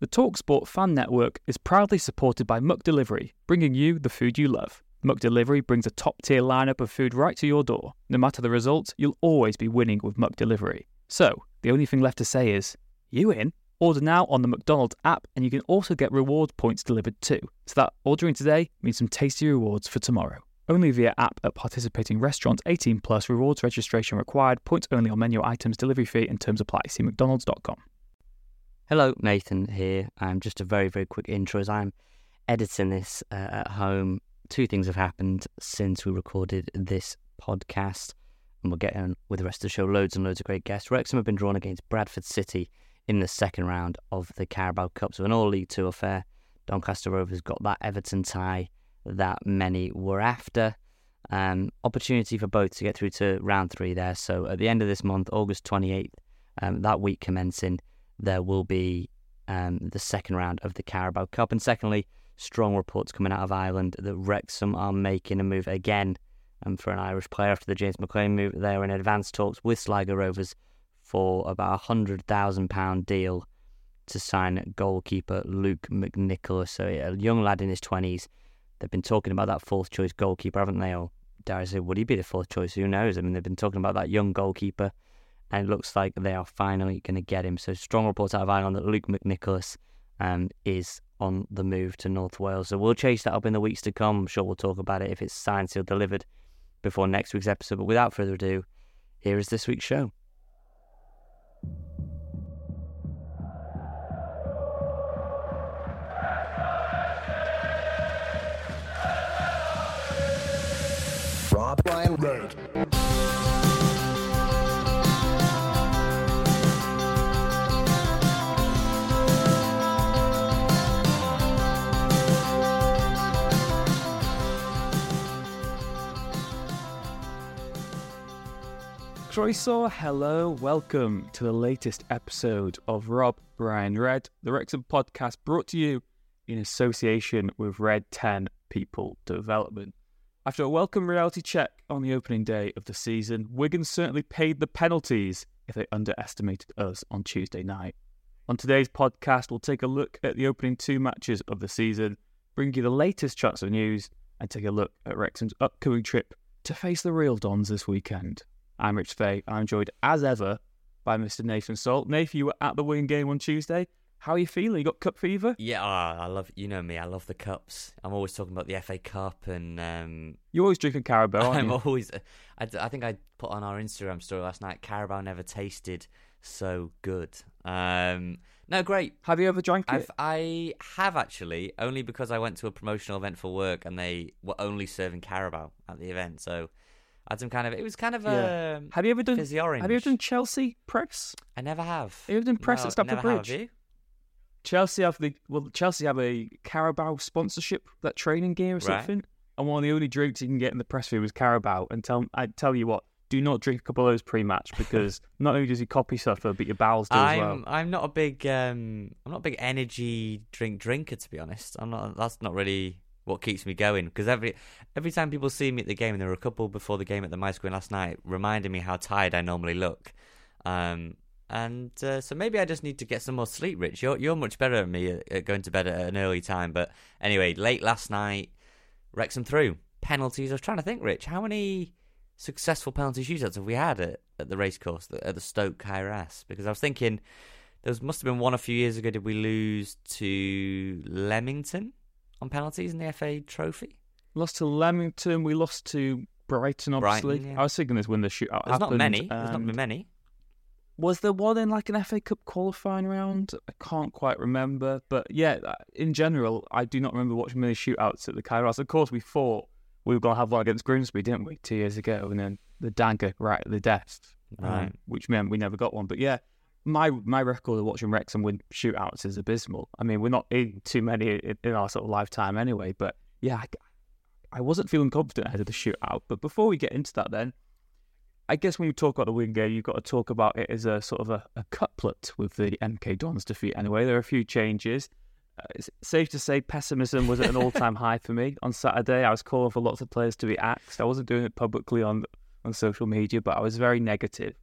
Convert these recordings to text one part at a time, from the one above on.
The TalkSport fan network is proudly supported by McDelivery, bringing you the food you love. McDelivery brings a top tier lineup of food right to your door. No matter the result, you'll always be winning with McDelivery. So, the only thing left to say is, you in? Order now on the McDonald's app, and you can also get reward points delivered too. So that ordering today means some tasty rewards for tomorrow. Only via app at participating restaurants 18 plus rewards registration required, points only on menu items, delivery fee and terms apply. See McDonald's.com. Hello, Nathan here. Um, just a very, very quick intro as I'm editing this uh, at home. Two things have happened since we recorded this podcast, and we'll get on with the rest of the show. Loads and loads of great guests. Wrexham have been drawn against Bradford City in the second round of the Carabao Cup, so an all League Two affair. Doncaster Rovers got that Everton tie that many were after. Um, opportunity for both to get through to round three there. So at the end of this month, August 28th, um, that week commencing, there will be um, the second round of the Carabao Cup. And secondly, strong reports coming out of Ireland that Wrexham are making a move again um, for an Irish player after the James McClean move. They're in advanced talks with Sligo Rovers for about a hundred thousand pound deal to sign goalkeeper Luke McNicholas. So a young lad in his twenties. They've been talking about that fourth choice goalkeeper, haven't they? Or dare I say, would he be the fourth choice? Who knows? I mean, they've been talking about that young goalkeeper and it looks like they are finally going to get him. So strong reports out of Ireland that Luke McNicholas um, is on the move to North Wales. So we'll chase that up in the weeks to come. I'm sure we'll talk about it if it's signed, sealed, delivered before next week's episode. But without further ado, here is this week's show. Rob Ryan Red. Croeso, hello, welcome to the latest episode of Rob Ryan Red, the Wrexham podcast brought to you in association with Red 10 People Development. After a welcome reality check on the opening day of the season, Wigan certainly paid the penalties if they underestimated us on Tuesday night. On today's podcast, we'll take a look at the opening two matches of the season, bring you the latest transfer news, and take a look at Wrexham's upcoming trip to face the real Dons this weekend. I'm Rich Fay. I'm joined as ever by Mr. Nathan Salt. Nathan, you were at the Wigan game on Tuesday. How are you feeling? You got cup fever? Yeah, ah, I love you know me. I love the cups. I'm always talking about the FA Cup and um, You're always drinking Carabao, I'm always. I, I think I put on our Instagram story last night. Carabao never tasted so good. Um, no, great. Have you ever drank it? I've, I have actually, only because I went to a promotional event for work and they were only serving Carabao at the event. So had some kind of. It was kind of Yeah. a. Have you ever done? fizzy orange. Have you ever done Chelsea press? I never have. Have you ever done press No, at Stamford Bridge? have you? Chelsea have the well. Chelsea have a Carabao sponsorship, that training gear or Right. something. And one of the only drinks you can get in the press room is Carabao. And tell I tell you what, do not drink a couple of those pre-match because not only does your copy suffer, but your bowels do as I'm well. I'm not a big um I'm not a big energy drink drinker to be honest. I'm not. That's not really what keeps me going because every every time people see me at the game, and there were a couple before the game at the My screen last night, reminding me how tired I normally look. Um, and uh, so maybe I just need to get some more sleep. Rich, you're you're much better than me at, going to bed at an early time. But anyway, late last night, Wrexham through penalties. I was trying to think, Rich, how many successful penalty shootouts have we had at, at the racecourse at the Stoke Rass? Because I was thinking there must have been one a few years ago. Did we lose to Leamington on penalties in the FA Trophy? Lost to Leamington. We lost to Brighton. Obviously, Brighton, yeah. I was thinking this when the shootout There's not many. There's not been many. was there one in like an FA Cup qualifying round? I can't quite remember, but yeah, uh, in general, I do not remember watching many shootouts at the Cae Ras. Of course, we thought we were going to have one against Grimsby, didn't we, two years ago, and then the dagger right at the death, um, which meant we never got one. But yeah, my my record of watching Wrexham win shootouts is abysmal. I mean, we're not in too many in, in our sort of lifetime anyway, but yeah, I, I wasn't feeling confident ahead of the shootout. But before we get into that, then. I guess when you talk about the win game, you've got to talk about it as a sort of a, a couplet with the MK Dons defeat. Anyway, there are a few changes. Uh, it's safe to say pessimism was at an all-time high for me on Saturday. I was calling for lots of players to be axed. I wasn't doing it publicly on on social media, but I was very negative.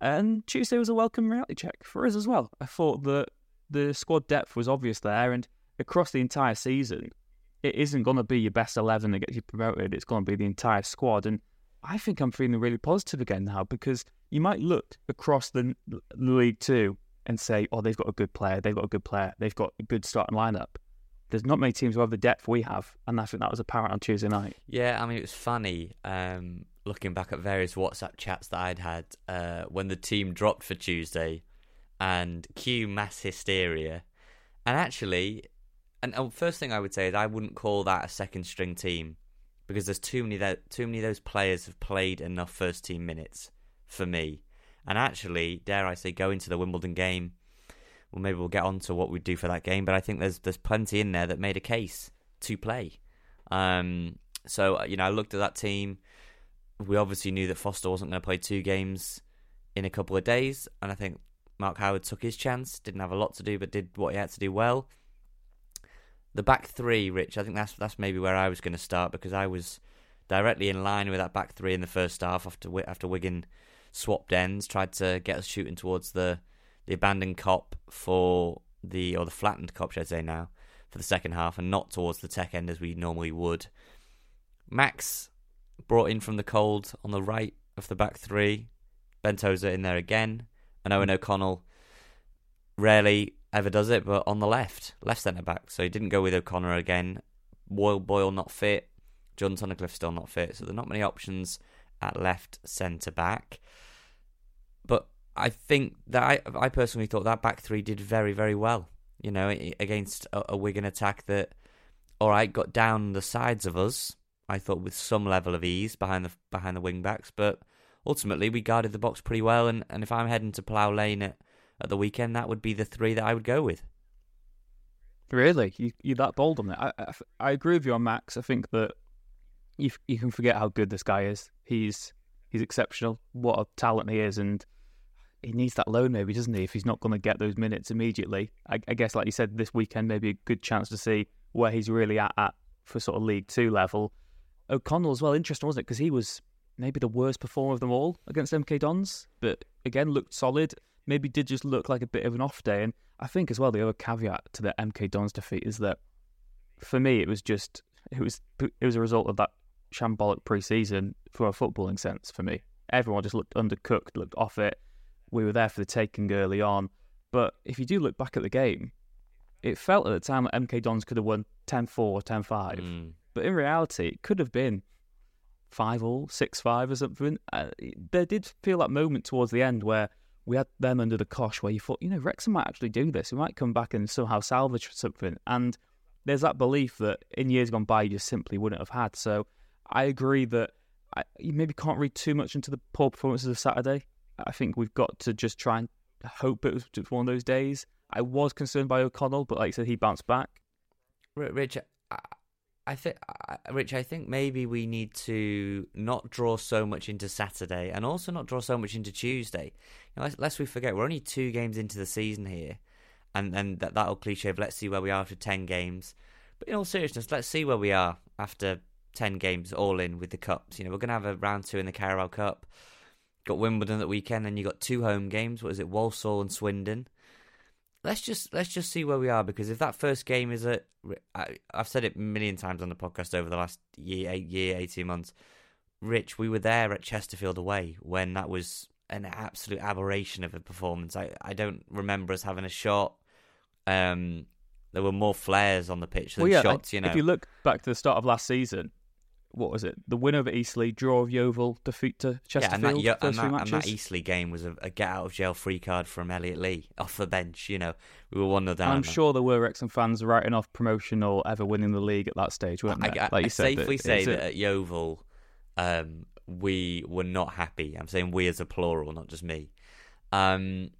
And Tuesday was a welcome reality check for us as well. I thought that the squad depth was obvious there, and across the entire season, it isn't going to be your best eleven that gets you promoted. It's going to be the entire squad, and I think I'm feeling really positive again now because you might look across the, the League Two and say, "Oh, they've got a good player. They've got a good player. They've got a good starting lineup." There's not many teams who have the depth we have, and I think that was apparent on Tuesday night. Yeah, I mean, it was funny um, looking back at various WhatsApp chats that I'd had uh, when the team dropped for Tuesday and cue mass hysteria. And actually, and uh, first thing I would say is I wouldn't call that a second string team because there's too many that too many of those players have played enough first team minutes for me. And actually, dare I say, go into the Wimbledon game. Well, maybe we'll get on to what we do for that game, but I think there's there's plenty in there that made a case to play. Um, so you know, I looked at that team. We obviously knew that Foster wasn't going to play two games in a couple of days, and I think Mark Howard took his chance. Didn't have a lot to do, but did what he had to do well. The back three, Rich. I think that's that's maybe where I was going to start because I was directly in line with that back three in the first half after after Wigan swapped ends, tried to get us shooting towards the the abandoned Kop for the or the flattened Kop, should I say now, for the second half, and not towards the tech end as we normally would. Max brought in from the cold on the right of the back three. Ben Tozer in there again, and Eoghan O'Connell rarely ever does it, but on the left, left centre back. So he didn't go with O'Connor again. Boyle Boyle not fit. John Tunnicliffe still not fit. So there are not many options at left centre back. But I think that I, I personally thought that back three did very very well. You know, against a, a Wigan attack that, all right, got down the sides of us. I thought with some level of ease behind the behind the wing backs, but ultimately we guarded the box pretty well. And, and if I'm heading to Plough Lane at, at the weekend, that would be the three that I would go with. Really, you you're that bold on it. I, I, I agree with you on Max. I think that you you can forget how good this guy is. He's he's exceptional. What a talent he is, and he needs that loan maybe, doesn't he? If he's not going to get those minutes immediately, I, I guess like you said, this weekend maybe a good chance to see where he's really at at for sort of League Two level. O'Connell as well, interesting wasn't it? Because he was maybe the worst performer of them all against MK Dons, but again looked solid. Maybe did just look like a bit of an off day, and I think as well the other caveat to the MK Dons defeat is that for me it was just it was it was a result of that shambolic pre-season for a footballing sense for me. Everyone just looked undercooked, looked off it. We were there for the taking early on, but if you do look back at the game, it felt at the time that MK Dons could have won 10-4, 10-5. Mm. But in reality, it could have been five all, six five or something. Uh, there did feel that moment towards the end where we had them under the cosh, where you thought, you know, Wrexham might actually do this. We might come back and somehow salvage something. And there's that belief that in years gone by, you just simply wouldn't have had. So I agree that I, you maybe can't read too much into the poor performances of Saturday. I think we've got to just try and hope it was just one of those days. I was concerned by O'Connell, but like I said, he bounced back. Rich, I, think, Rich, I think maybe we need to not draw so much into Saturday, and also not draw so much into Tuesday. You know, lest, we forget, we're only two games into the season here, and and that that old cliche of let's see where we are after ten games. But in all seriousness, let's see where we are after ten games, all in with the cups. You know, we're going to have a round two in the Carabao Cup. Got Wimbledon that weekend, and you got two home games. What is it, Walsall and Swindon? Let's just let's just see where we are because if that first game is a I, I've said it a million times on the podcast over the last year eight year 18 months. Rich we were there at Chesterfield away when that was an absolute aberration of a performance. I, I don't remember us having a shot. Um there were more flares on the pitch than well, yeah, shots you know. If you look back to the start of last season, what was it? The win over Eastleigh, draw of Yeovil, defeat to Chesterfield. yeah, and that, first and, that, matches. and that Eastleigh game was a, a get out of jail free card from Elliot Lee off the bench. You know, we were one 0 down. I'm sure there were Wrexham fans writing off promotion or ever winning the league at that stage, weren't I, there? I, like you I said, safely that say that at Yeovil, um, we were not happy. I'm saying we as a plural, not just me. Um,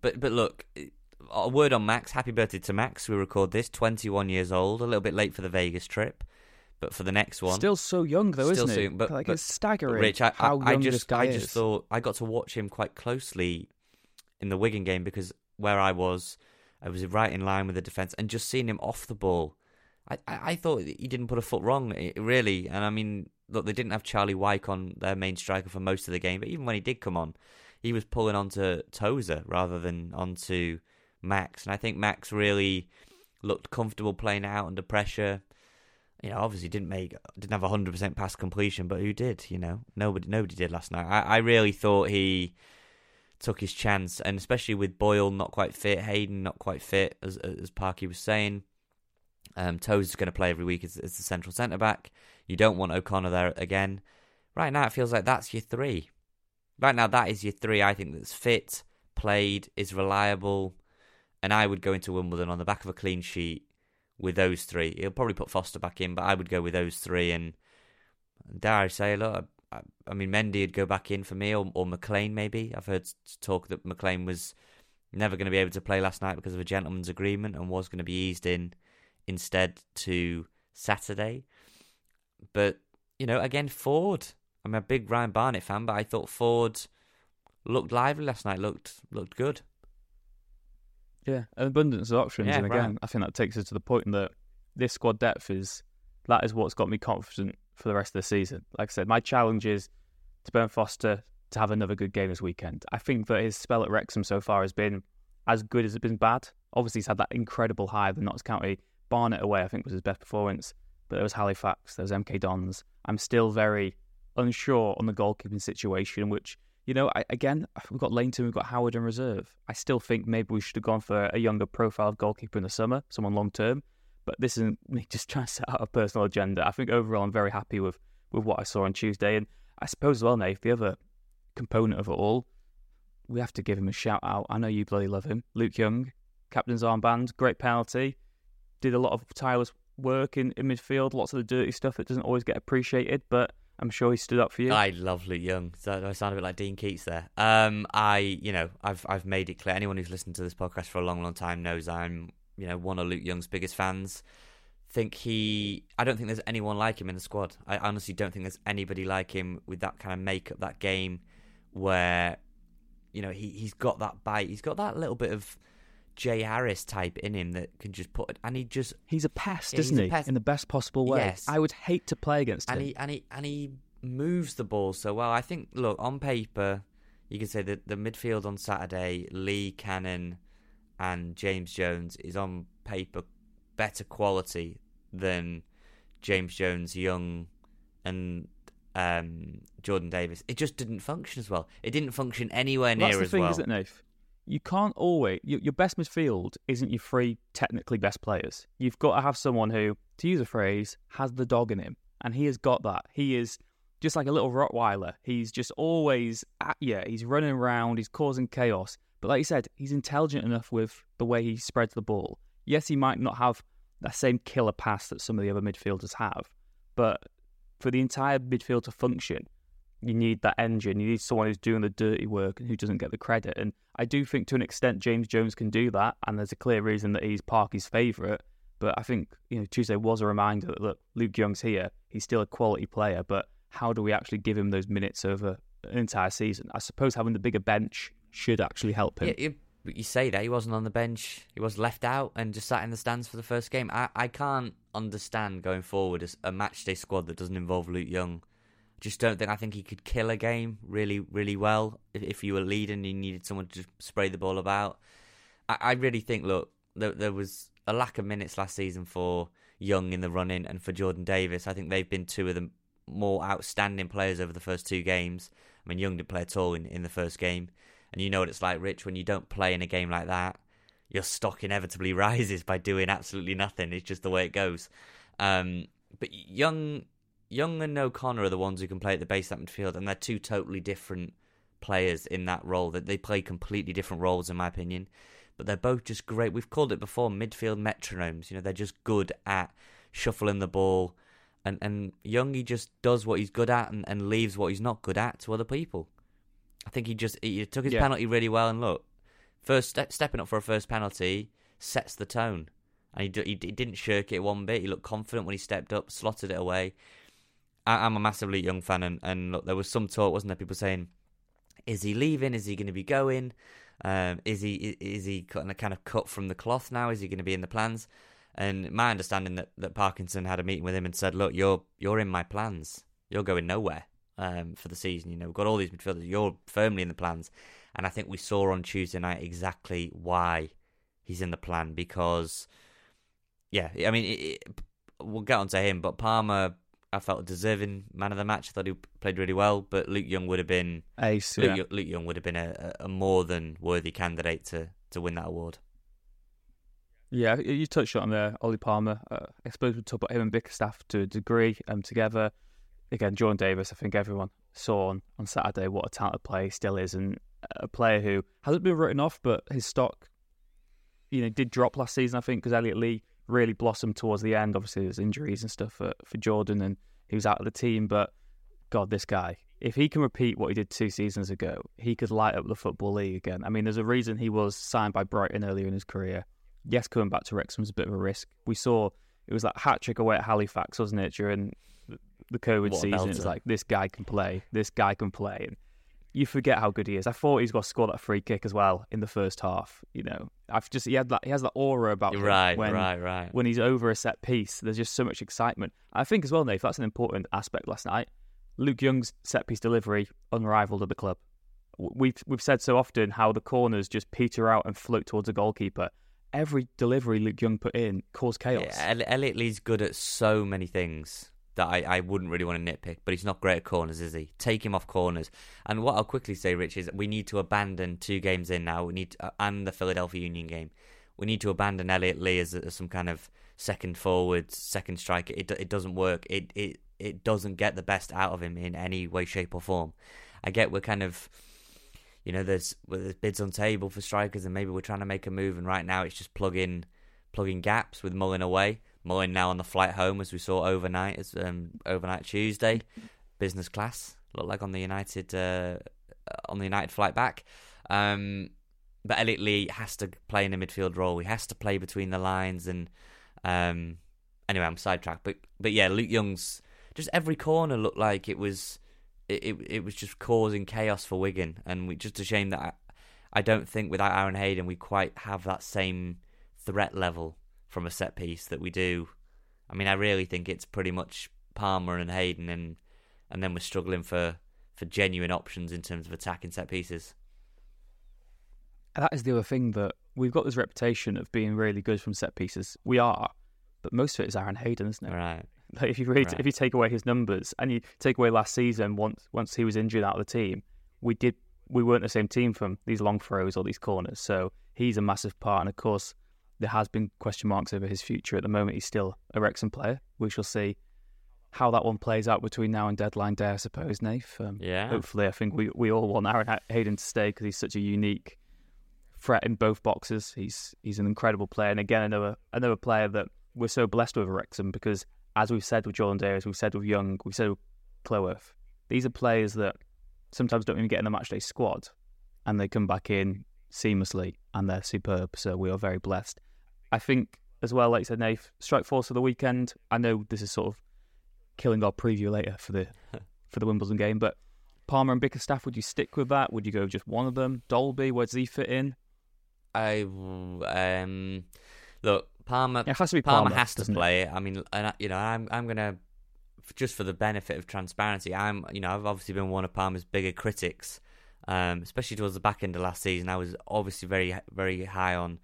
but but look, a word on Max. Happy birthday to Max. We record this, 21 years old, a little bit late for the Vegas trip, but for the next one, Still so young though, Still isn't so it? young, but- like but- it's staggering. Rich, I, how I, I just this guy I is. just thought I got to watch him quite closely in the Wigan game because where I was, I was right in line with the defence, and just seeing him off the ball, I, I, I thought he didn't put a foot wrong, eh, really. And I mean, look, they didn't have Charlie Wyke on their main striker for most of the game, but even when he did come on, he was pulling onto Tozer rather than onto Max, and I think Max really looked comfortable playing out under pressure you know, obviously didn't make didn't have hundred percent pass completion, but who did? You know, nobody nobody did last night. I, I really thought he took his chance, and especially with Boyle not quite fit, Hayden not quite fit, as as Parky was saying. Um, Toes is going to play every week as, as the central centre back. You don't want O'Connor there again. Right now, it feels like that's your three. Right now, that is your three. I think that's fit, played, is reliable, and I would go into Wimbledon on the back of a clean sheet with those three. He'll probably put Foster back in, but I would go with those three. And dare I say, look, I, I mean, Mendy would go back in for me, or, or McClean maybe. I've heard talk that McClean was never going to be able to play last night because of a gentleman's agreement and was going to be eased in instead to Saturday. But, you know, again, Ford. I'm a big Ryan Barnett fan, but I thought Ford looked lively last night, looked looked good. Yeah, an abundance of options, Yeah, and again, right. I think that takes us to the point that this squad depth is that is what's got me confident for the rest of the season. Like I said, my challenge is to burn Foster to have another good game this weekend. I think that his spell at Wrexham so far has been as good as it's been bad. Obviously, he's had that incredible high of the Notts County Barnet away. I think was his best performance, but there was Halifax, there was MK Dons. I'm still very unsure on the goalkeeping situation, which you know, I, again, uh, we've got Langton, we've got Howard in reserve. I still think maybe we should have gone for a younger profile of goalkeeper in the summer, someone long term. But this isn't me just trying to set out a personal agenda. I think overall, I'm very happy with, with what I saw on Tuesday. And I suppose as well, Nate, the other component of it all, we have to give him a shout out. I know you bloody love him. Luke Young, captain's armband, great penalty. Did a lot of tireless work in, in midfield, lots of the dirty stuff that doesn't always get appreciated, but I'm sure he stood up for you. I love Luke Young. So I sound a bit like Dean Keates there? Um, I, you know, I've I've made it clear. Anyone who's listened to this podcast for a long, long time knows I'm, you know, one of Luke Young's biggest fans. Think he? I don't think there's anyone like him in the squad. I honestly don't think there's anybody like him with that kind of makeup, that game, where, you know, he he's got that bite. He's got that little bit of Jay Harris type in him that can just put it, and he just He's a pest, Yeah, isn't he's a he? pest. In the best possible way. Yes. I would hate to play against and him. he and he and he moves the ball so well. I think look on paper, you can say that the midfield on Saturday, Lee Cannon and James Jones is on paper better quality than James Jones, Young, and um, Jordan Davis. It just didn't function as well. It didn't function anywhere Well, near That's the as thing, well. isn't it, Nath? You can't always. Your, your best midfield isn't your three technically best players. You've got to have someone who, to use a phrase, has the dog in him, and he has got that. He is just like a little Rottweiler. He's just always at you. He's running around. He's causing chaos. But like you said, he's intelligent enough with the way he spreads the ball. Yes, he might not have that same killer pass that some of the other midfielders have, but for the entire midfield to function, you need that engine. You need someone who's doing the dirty work and who doesn't get the credit. And I do think to an extent James Jones can do that, and there's a clear reason that he's Parky's favourite. But I think you know Tuesday was a reminder that look, Luke Young's here. He's still a quality player, but how do we actually give him those minutes over an entire season? I suppose having the bigger bench should actually help him. Yeah, you, you say that he wasn't on the bench. He was left out and just sat in the stands for the first game. I, I can't understand going forward as a match day squad that doesn't involve Luke Young. Just don't think. I think he could kill a game really, really well if, if you were leading and you needed someone to spray the ball about. I, I really think. Look, there, there was a lack of minutes last season for Young in the running and for Jordan Davis. I think they've been two of the more outstanding players over the first two games. I mean, Young didn't play at all in, in the first game. And you know what it's like, Rich, when you don't play in a game like that, your stock inevitably rises by doing absolutely nothing. It's just the way it goes. Um, but Young, Young and O'Connor are the ones who can play at the base of that midfield, and they're two totally different players in that role. That they play completely different roles, in my opinion. But they're both just great. We've called it before midfield metronomes. You know, they're just good at shuffling the ball, and and Young he just does what he's good at and, and leaves what he's not good at to other people. I think he just he took his Yeah. penalty really well, and look, first step, stepping up for a first penalty sets the tone. And he, he, he didn't shirk it one bit. He looked confident when he stepped up, slotted it away. I, I'm a massively young fan, and, and look, there was some talk, wasn't there? People saying, "Is he leaving? Is he going to be going? Um, is he is he kind of cut from the cloth now? Is he going to be in the plans?" And my understanding that, that Parkinson had a meeting with him and said, "Look, you're you're in my plans. You're going nowhere um, for the season. You know, we've got all these midfielders. You're firmly in the plans." And I think we saw on Tuesday night exactly why he's in the plan because, yeah, I mean, it, it, we'll get on to him, but Palmer, I felt a deserving man of the match. I thought he played really well, but Luke Young would have been Ace. Luke, Yeah. Young- Luke Young would have been a, a more than worthy candidate to, to win that award. Yeah, you you touched on there, Ollie Palmer. Uh, I suppose we talk about him and Bickerstaff to a degree um, together. Again, John Davis, I think everyone saw on, on Saturday what a talented player he still is, and a player who hasn't been written off, but his stock, you know, did drop last season, I think, because Elliot Lee really blossomed towards the end. Obviously, there's injuries and stuff for, for Jordan, and he was out of the team. But God, this guy, if he can repeat what he did two seasons ago, he could light up the Football League again. I mean, there's a reason he was signed by Brighton earlier in his career. Yes, coming back to Wrexham was a bit of a risk. We saw it was that hat trick away at Halifax, wasn't it, during the- COVID What season? It's like, this guy can play. This guy can play. And you forget how good he is. I thought he's got to score that free kick as well in the first half. You know, I've just he had that he has that aura about him Right, when, right, right. when he's over a set piece. There's just so much excitement. I think as well, Nate, that's an important aspect last night. Luke Young's set piece delivery unrivaled at the club. We've we've said so often how the corners just peter out and float towards a goalkeeper. Every delivery Luke Young put in caused chaos. Yeah, Elliot, Elliot Lee's good at so many things that I, I wouldn't really want to nitpick, but he's not great at corners, is he? Take him off corners. And what I'll quickly say, Rich, is we need to abandon two games in now. We need to, uh, and the Philadelphia Union game. We need to abandon Elliot Lee as, as some kind of second forward, second striker. It it doesn't work. It it it doesn't get the best out of him in any way, shape, or form. I get we're kind of you know, there's well, there's bids on table for strikers, and maybe we're trying to make a move. And right now, it's just plugging plugging gaps with Mullin away. Mullin now on the flight home, as we saw overnight, as um, overnight Tuesday, business class. Looked like on the United uh, on the United flight back. Um, but Elliot Lee has to play in a midfield role. He has to play between the lines. And um, anyway, I'm sidetracked. But but yeah, Luke Young's just every corner looked like it was it, it, it was just causing chaos for Wigan, and we just a shame that I, I don't think without Aaron Hayden we quite have that same threat level from a set piece that we do. I mean, I really think it's pretty much Palmer and Hayden, and and then we're struggling for for genuine options in terms of attacking set pieces. And that is the other thing that we've got this reputation of being really good from set pieces. We are, but most of it is Aaron Hayden, isn't it? Right. Like if you really, Right. if you take away his numbers and you take away last season, once once he was injured out of the team, we did we weren't the same team from these long throws or these corners. So he's a massive part, and of course there has been question marks over his future. At the moment, he's still a Wrexham player. We shall see how that one plays out between now and deadline day, I suppose, Nath. Um, Yeah. Hopefully, I think we, we all want Aaron Hayden to stay because he's such a unique threat in both boxes. He's he's an incredible player, and again another another player that we're so blessed with at Wrexham because, as we've said with Jordan Davis, we've said with Young, we've said with Cleworth, these are players that sometimes don't even get in the matchday squad, and they come back in seamlessly and they're superb. So we are very blessed. I think as well, like you said, Nath, strike force for the weekend. I know this is sort of killing our preview later for the for the Wimbledon game, but Palmer and Bickerstaff, would you stick with that? Would you go just one of them? Dalby, where does he fit in? I um look Palmer. It has to be Palmer, Palmer, has to doesn't it? play. I mean, and I, you know, I'm I'm gonna just for the benefit of transparency. I'm you know I've obviously been one of Palmer's bigger critics, um, especially towards the back end of last season. I was obviously very very high on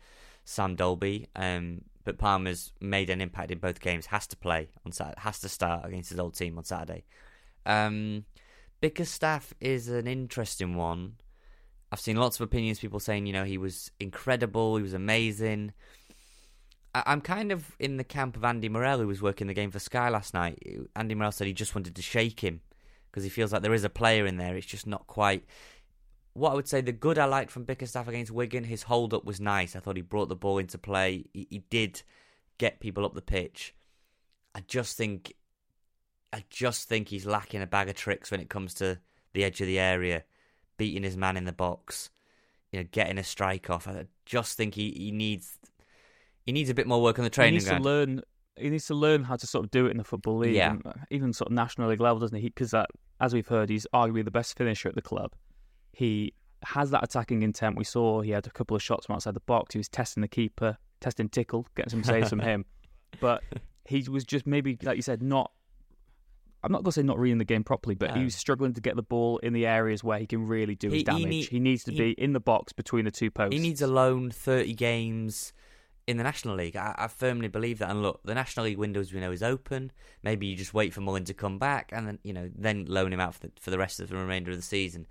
Sam Dalby, um, but Palmer's made an impact in both games. Has to play on Saturday. Has to start against his old team on Saturday. Um, Bickerstaff is an interesting one. I've seen lots of opinions, people saying, you know, he was incredible, he was amazing. I- I'm kind of in the camp of Andy Morrell, who was working the game for Sky last night. Andy Morrell said he just wanted to shake him because he feels like there is a player in there. It's just not quite. What I would say, the good I liked from Bickerstaff against Wigan, his hold up was nice. I thought he brought the ball into play. He, he did get people up the pitch. I just think, I just think he's lacking a bag of tricks when it comes to the edge of the area, beating his man in the box, you know, getting a strike off. I just think he, he needs he needs a bit more work on the training he needs ground. to learn. He needs to learn how to sort of do it in the football league, Yeah. even sort of national league level, doesn't he? Because as we've heard, he's arguably the best finisher at the club. He has that attacking intent. We saw he had a couple of shots from outside the box. He was testing the keeper, testing Tickle, getting some saves from him. But he was just maybe, like you said, not. I'm not going to say not reading the game properly, but he was struggling to get the ball in the areas where he can really do He- his he damage. need- he needs to he- be in the box between the two posts. He needs a loan 30 games in the National League. I, I firmly believe that. And look, the National League window, as we know, is open. Maybe you just wait for Mullin to come back and then, you know, then loan him out for the, for the rest of the remainder of the season.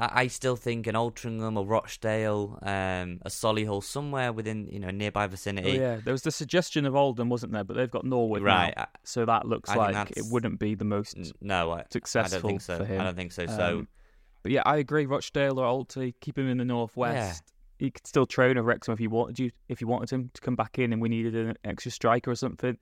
I, I still think an Altrincham or Rochdale, um, a Solihull, somewhere within, you know, nearby vicinity. Oh yeah, there was the suggestion of Oldham, wasn't there? But they've got Norwood Right, now, I- so that looks I like it wouldn't be the most N- No, I, I don't think so. for him. I don't think so. So, Um, but yeah, I agree. Rochdale or Alty, keep him in the northwest. He could still train with Wrexham if you wanted you if you wanted him to come back in, and we needed an extra striker or something.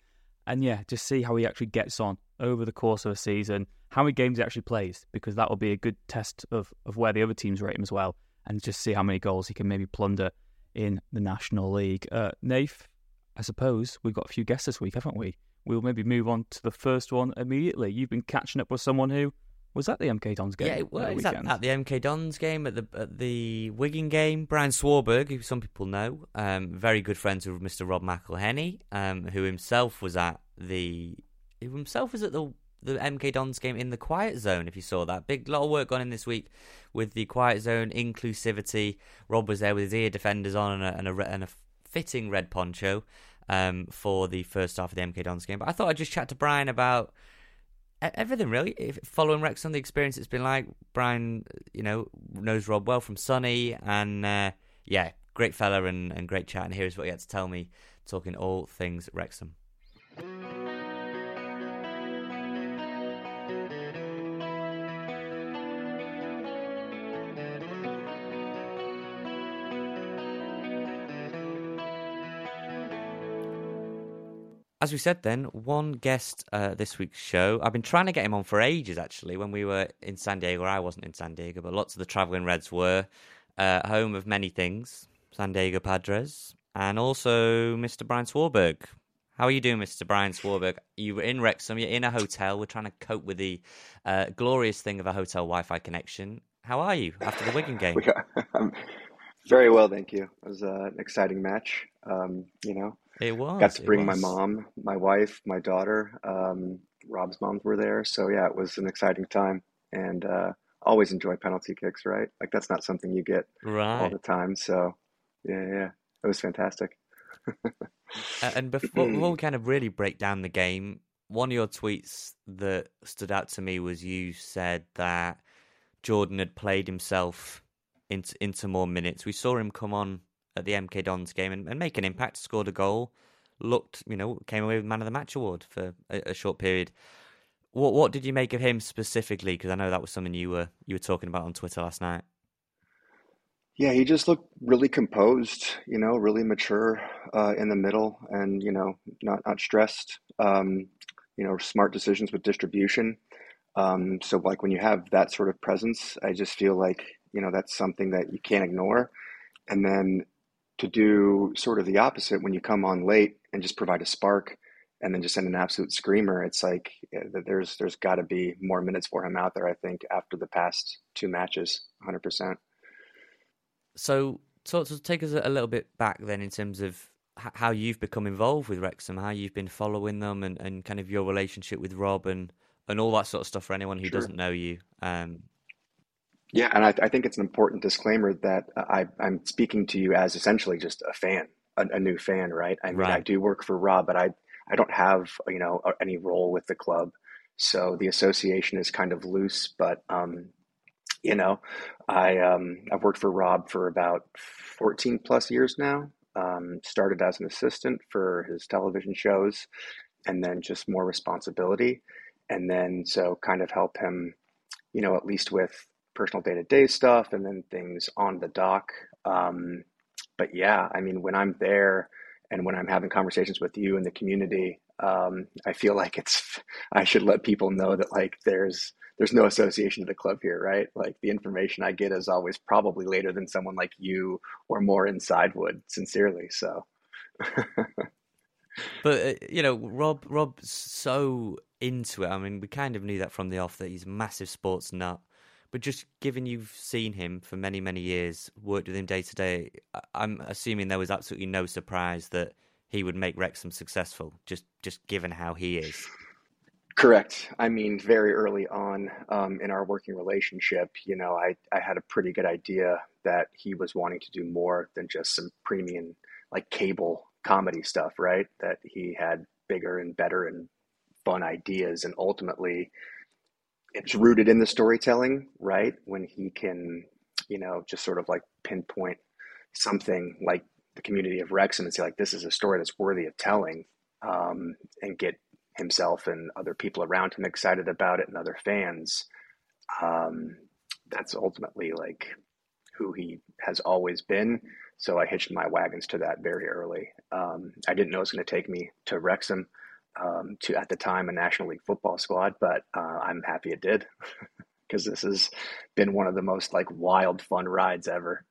And yeah, just see how he actually gets on over the course of a season, how many games he actually plays, because that will be a good test of, of where the other teams rate him as well, and just see how many goals he can maybe plunder in the National League. Uh, Nath, I suppose we've got a few guests this week, haven't we? We'll maybe move on to the first one immediately. You've been catching up with someone who was at the MK Dons game. yeah, at the is that at the MK Dons game, at the at the Wigan game. Bryan Swarberg, who some people know, um, very good friends with Mr. Rob McElhenney, um, who himself was at the who himself was at the the MK Dons game in the Quiet Zone. If you saw that, big lot of work gone in this week with the Quiet Zone inclusivity. Rob was there with his ear defenders on and a, and a, and a fitting red poncho um, for the first half of the MK Dons game. But I thought I'd just chat to Bryan about everything really. If, following Wrexham, the experience it's been like. Bryan, you know, knows Rob well from Sunny, and uh, yeah, great fella and, and great chat. And here's what he had to tell me, talking all things Wrexham. As we said then, one guest uh, this week's show. I've been trying to get him on for ages, actually, when we were in San Diego. I wasn't in San Diego, but lots of the travelling Reds were. Uh, home of many things, San Diego Padres, and also Mr. Bryan Swarberg. How are you doing, Mr. Bryan Swarberg? You were in Wrexham, you're in a hotel. We're trying to cope with the uh, glorious thing of a hotel Wi Fi connection. How are you after the Wigan game? We um, very well, thank you. It was uh, an exciting match. Um, you know, It was. got to bring my mom, my wife, my daughter. Um, Rob's moms were there, so yeah, it was an exciting time. And uh, always enjoy penalty kicks, right? Like that's not something you get all the time. So yeah, yeah, it was fantastic. And before, before we kind of really break down the game, one of your tweets that stood out to me was you said that Jordan had played himself into into more minutes. We saw him come on at the MK Dons game and, and make an impact, scored a goal, looked, you know, came away with man of the match award for a, a short period. What what did you make of him specifically? Because I know that was something you were you were talking about on Twitter last night. Yeah, he just looked really composed, you know, really mature uh, in the middle, and you know, not not stressed. Um, you know, smart decisions with distribution. Um, so, like when you have that sort of presence, I just feel like you know that's something that you can't ignore. And then to do sort of the opposite when you come on late and just provide a spark, and then just send an absolute screamer, it's like yeah, there's there's got to be more minutes for him out there. I think after the past two matches, 100 percent. So, talk to take us a little bit back then in terms of how you've become involved with Wrexham, how you've been following them, and, and kind of your relationship with Rob and, and all that sort of stuff for anyone who Sure. doesn't know you. Um, Yeah, and I, I think it's an important disclaimer that I, I'm speaking to you as essentially just a fan, a, a new fan, right? I mean, I do work for Rob, but I, I don't have, you know, any role with the club. So the association is kind of loose, but, um, you know, I, um, I've worked for Rob for about 14 plus years now. Um, started as an assistant for his television shows, and then just more responsibility, and then so kind of help him, you know, at least with personal day to day stuff, and then things on the dock. Um, but yeah, I mean, when I'm there and when I'm having conversations with you and the community, um, I feel like it's I should let people know that like there's there's no association to the club here, right? Like the information I get is always probably later than someone like you or more inside would, sincerely. So. but uh, you know, Rob Rob's so into it. I mean, we kind of knew that from the off that he's a massive sports nut. But just given you've seen him for many, many years, worked with him day to day, I'm assuming there was absolutely no surprise that he would make Wrexham successful, just just given how he is. Correct. I mean, very early on um, in our working relationship, you know, I, I had a pretty good idea that he was wanting to do more than just some premium, like cable comedy stuff, right? That he had bigger and better and fun ideas. And ultimately, it's rooted in the storytelling, right? When he can, you know, just sort of like pinpoint something like the community of Wrexham and say, like, this is a story that's worthy of telling um, and get himself and other people around him excited about it and other fans. Um, that's ultimately like who he has always been. So I hitched my wagons to that very early. Um, I didn't know it was going to take me to Wrexham, um, to at the time a National League football squad, but uh, I'm happy it did because this has been one of the most like wild fun rides ever.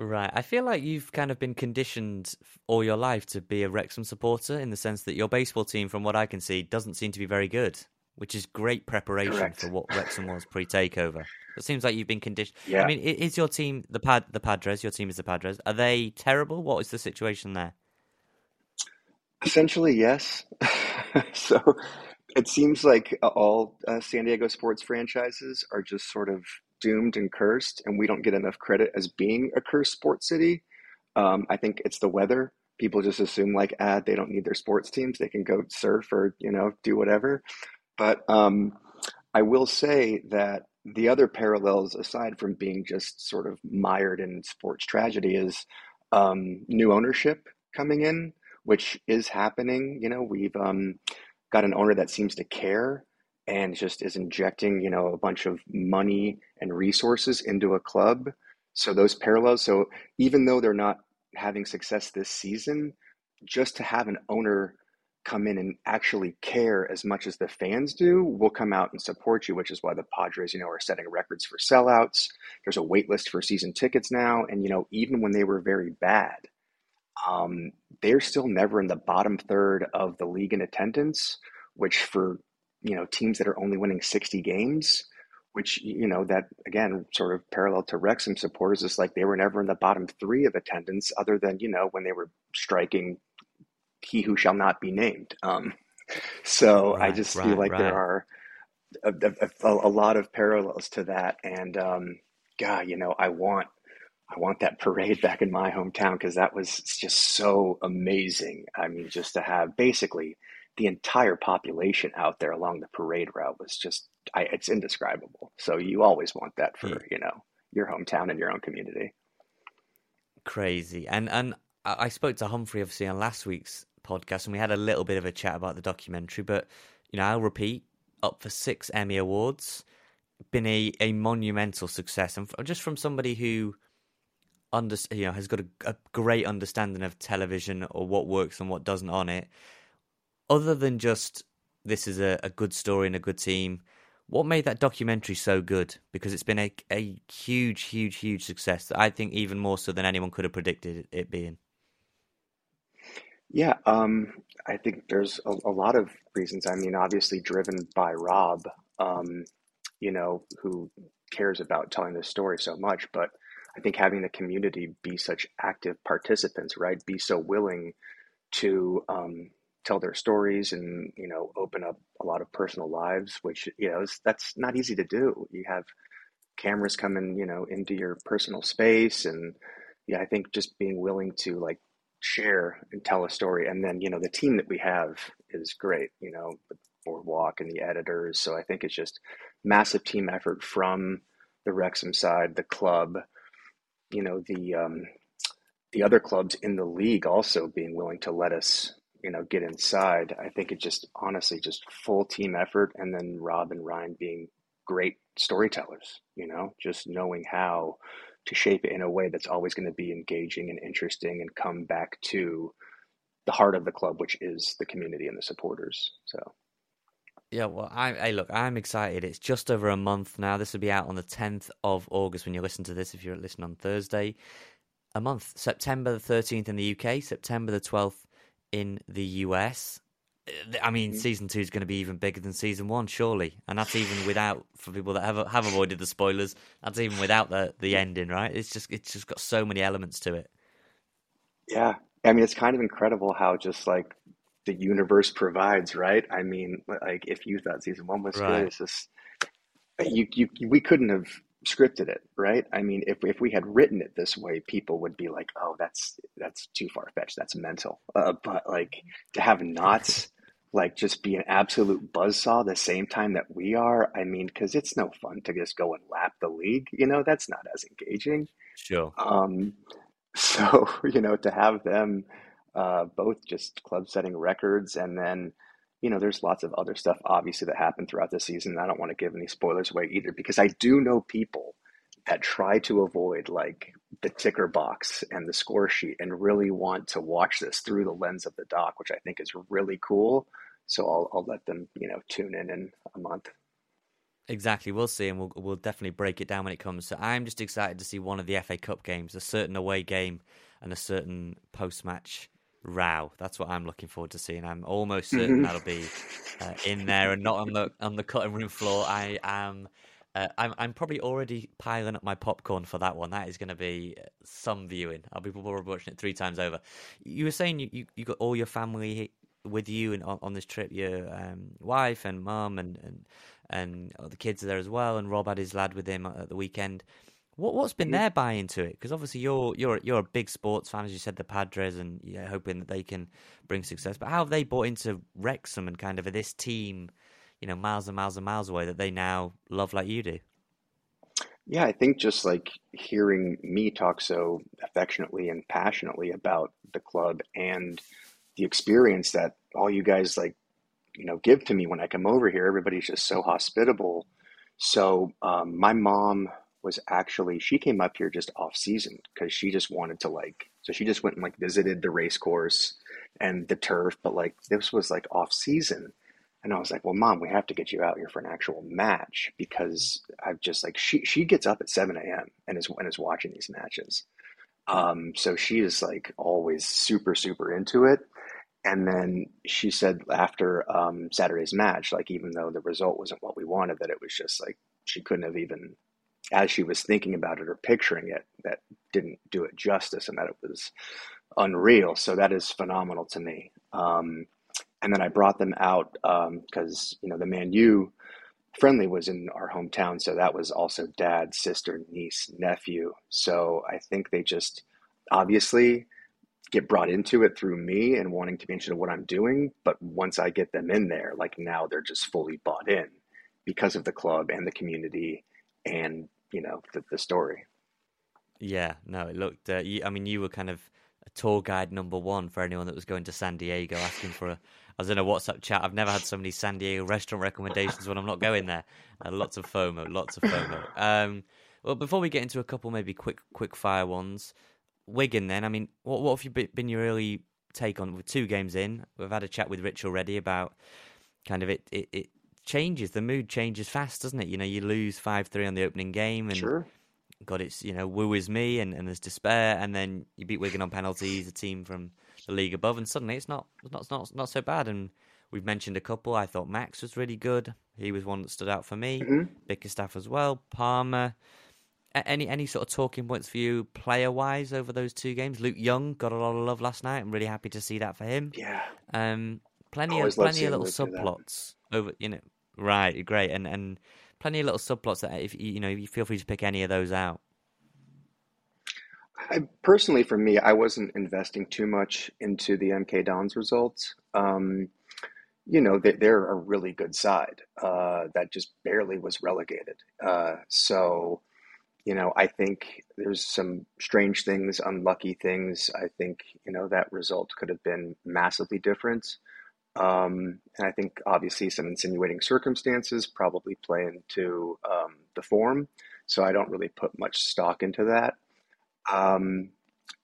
Right. I feel like you've kind of been conditioned all your life to be a Wrexham supporter in the sense that your baseball team, from what I can see, doesn't seem to be very good, which is great preparation Correct. for what Wrexham was pre takeover. It seems like you've been conditioned. Yeah. I mean, is your team the Pad the Padres? Your team is the Padres. Are they terrible? What is the situation there? Essentially, yes. so it seems like all uh, San Diego sports franchises are just sort of doomed and cursed, and we don't get enough credit as being a cursed sports city. Um, I think it's the weather. People just assume like, ah, they don't need their sports teams; they can go surf or you know do whatever. But um, I will say that the other parallels, aside from being just sort of mired in sports tragedy, is um, new ownership coming in, which is happening. You know, we've um, got an owner that seems to care and just is injecting, you know, a bunch of money and resources into a club. So those parallels. So even though they're not having success this season, just to have an owner come in and actually care as much as the fans do will come out and support you, which is why the Padres, you know, are setting records for sellouts. There's a wait list for season tickets now. And, you know, even when they were very bad, um, they're still never in the bottom third of the league in attendance, which for you know teams that are only winning 60 games which you know that again sort of parallel to Wrexham supporters is like they were never in the bottom three of attendance other than you know when they were striking he who shall not be named um, so right, I just right, feel like right. there are a, a, a, lot of parallels to that and um, God you know I want I want that parade back in my hometown because that was just so amazing I mean just to have basically the entire population out there along the parade route was just I, it's indescribable. So you always want that for yeah. you know your hometown and your own community. Crazy, and and I spoke to Humphrey obviously on last week's podcast, and we had a little bit of a chat about the documentary. But you know, I'll repeat: up for six Emmy awards, been a, a monumental success, and just from somebody who under you know has got a, a great understanding of television or what works and what doesn't on it other than just this is a, a good story and a good team, what made that documentary so good? Because it's been a, a huge, huge, huge success. that I think even more so than anyone could have predicted it being. Yeah, um, I think there's a, a, lot of reasons. I mean, obviously driven by Rob, um, you know, who cares about telling this story so much. But I think having the community be such active participants, right, be so willing to um, tell their stories and you know open up a lot of personal lives which you know that's not easy to do. You have cameras coming you know into your personal space and yeah i think just being willing to like share and tell a story and then you know the team that we have is great you know the boardwalk and the editors. So i think it's just massive team effort from the wrexham side the club you know the um, the other clubs in the league also being willing to let us, you know, get inside. I think it just honestly just full team effort, and then Rob and Ryan being great storytellers. You know, just knowing how to shape it in a way that's always going to be engaging and interesting, and come back to the heart of the club, which is the community and the supporters. So. Yeah, well, I, hey, look, I'm excited. It's just over a month now. This will be out on the 10th of August when you listen to this, if you're listening on Thursday a month. September the 13th in the UK, September the 12th in the US. I mean, mm. season two is going to be even bigger than season one, surely, and that's even without for people that have have avoided the spoilers. That's even without the the ending, right? It's just it's just got so many elements to it. Yeah, I mean, it's kind of incredible how just like the universe provides, right? I mean, like if you thought season one was right. good, it's just you you we couldn't have scripted it, right? I mean, if if we had written it this way, people would be like, "Oh, that's that's too far fetched. That's mental." Uh, but like to have Notts like just be an absolute buzzsaw the same time that we are. I mean, because it's no fun to just go and lap the league. You know, that's not as engaging. Sure. Um, so you know, to have them uh, both just club setting records and then you know, there's lots of other stuff obviously that happened throughout the season. I don't want to give any spoilers away either because I do know people that try to avoid like the ticker box and the score sheet and really want to watch this through the lens of the doc, which I think is really cool. So I'll, I'll let them, you know, tune in in a month. Exactly, we'll see, and we'll we'll definitely break it down when it comes. So I'm just excited to see one of the FA Cup games, a certain away game, and a certain post match row. That's what I'm looking forward to seeing. I'm almost certain mm-hmm. that'll be uh, in there and not on the on the cutting room floor. I am. Uh, I'm I'm probably already piling up my popcorn for that one. That is going to be some viewing. I'll be probably watching it three times over. You were saying you, you, you got all your family with you and on, on this trip. Your um, wife and mum and and and the kids are there as well. And Rob had his lad with him at the weekend. What what's been their buy into it? Because obviously you're you're you're a big sports fan, as you said, the Padres, and yeah, hoping that they can bring success. But how have they bought into Wrexham and kind of this team, you know, miles and miles and miles away that they now love like you do? Yeah, I think just like hearing me talk so affectionately and passionately about the club and the experience that all you guys like, you know, give to me when I come over here. Everybody's just so hospitable. So um, my mom was actually she came up here just off season because she just wanted to like so she just went and like visited the race course and the turf but like this was like off season and I was like, well, mom, we have to get you out here for an actual match because I've just like she she gets up at seven a.m. and is and is watching these matches. Um, so she is like always super super into it. And then she said after um, Saturday's match, like even though the result wasn't what we wanted, that it was just like she couldn't have even as she was thinking about it or picturing it that didn't do it justice and that it was unreal. So that is phenomenal to me. Um, and then I brought them out because um, you know the Man U friendly was in our hometown, so that was also dad, sister, niece, nephew. So I think they just obviously get brought into it through me and wanting to be interested in what I'm doing. But once I get them in there, like now they're just fully bought in because of the club and the community and you know the, the story. Yeah, no, it looked. Uh, you, I mean, you were kind of a tour guide number one for anyone that was going to San Diego, asking for a. I was in a WhatsApp chat. I've never had so many San Diego restaurant recommendations when I'm not going there. Uh, lots of FOMO, lots of FOMO. Um, well, before we get into a couple maybe quick quick fire ones, Wigan. Then, I mean, what what have you been your early take on with two games in? We've had a chat with Rich already about kind of it, it, it changes. The mood changes fast, doesn't it? You know, you lose five three on the opening game, and sure. God, it's you know, woo is me, and, and there's despair, and then you beat Wigan on penalties, a team from the league above, and suddenly it's not not not not so bad. And we've mentioned a couple. I thought Max was really good. He was one that stood out for me. Mm-hmm. Bickerstaff as well. Palmer. Any any sort of talking points for you player wise over those two games? Luke Young got a lot of love last night. I'm really happy to see that for him. Yeah. Um, plenty Always of plenty of little subplots over you know Right, great, and and plenty of little subplots that if you know you feel free to pick any of those out. I, personally, for me, I wasn't investing too much into the MK Dons results. Um, you know, they, they're a really good side uh, that just barely was relegated. Uh, so, you know, I think there's some strange things, unlucky things. I think, you know, that result could have been massively different. Um, and I think obviously some insinuating circumstances probably play into um, the form. So I don't really put much stock into that. Um,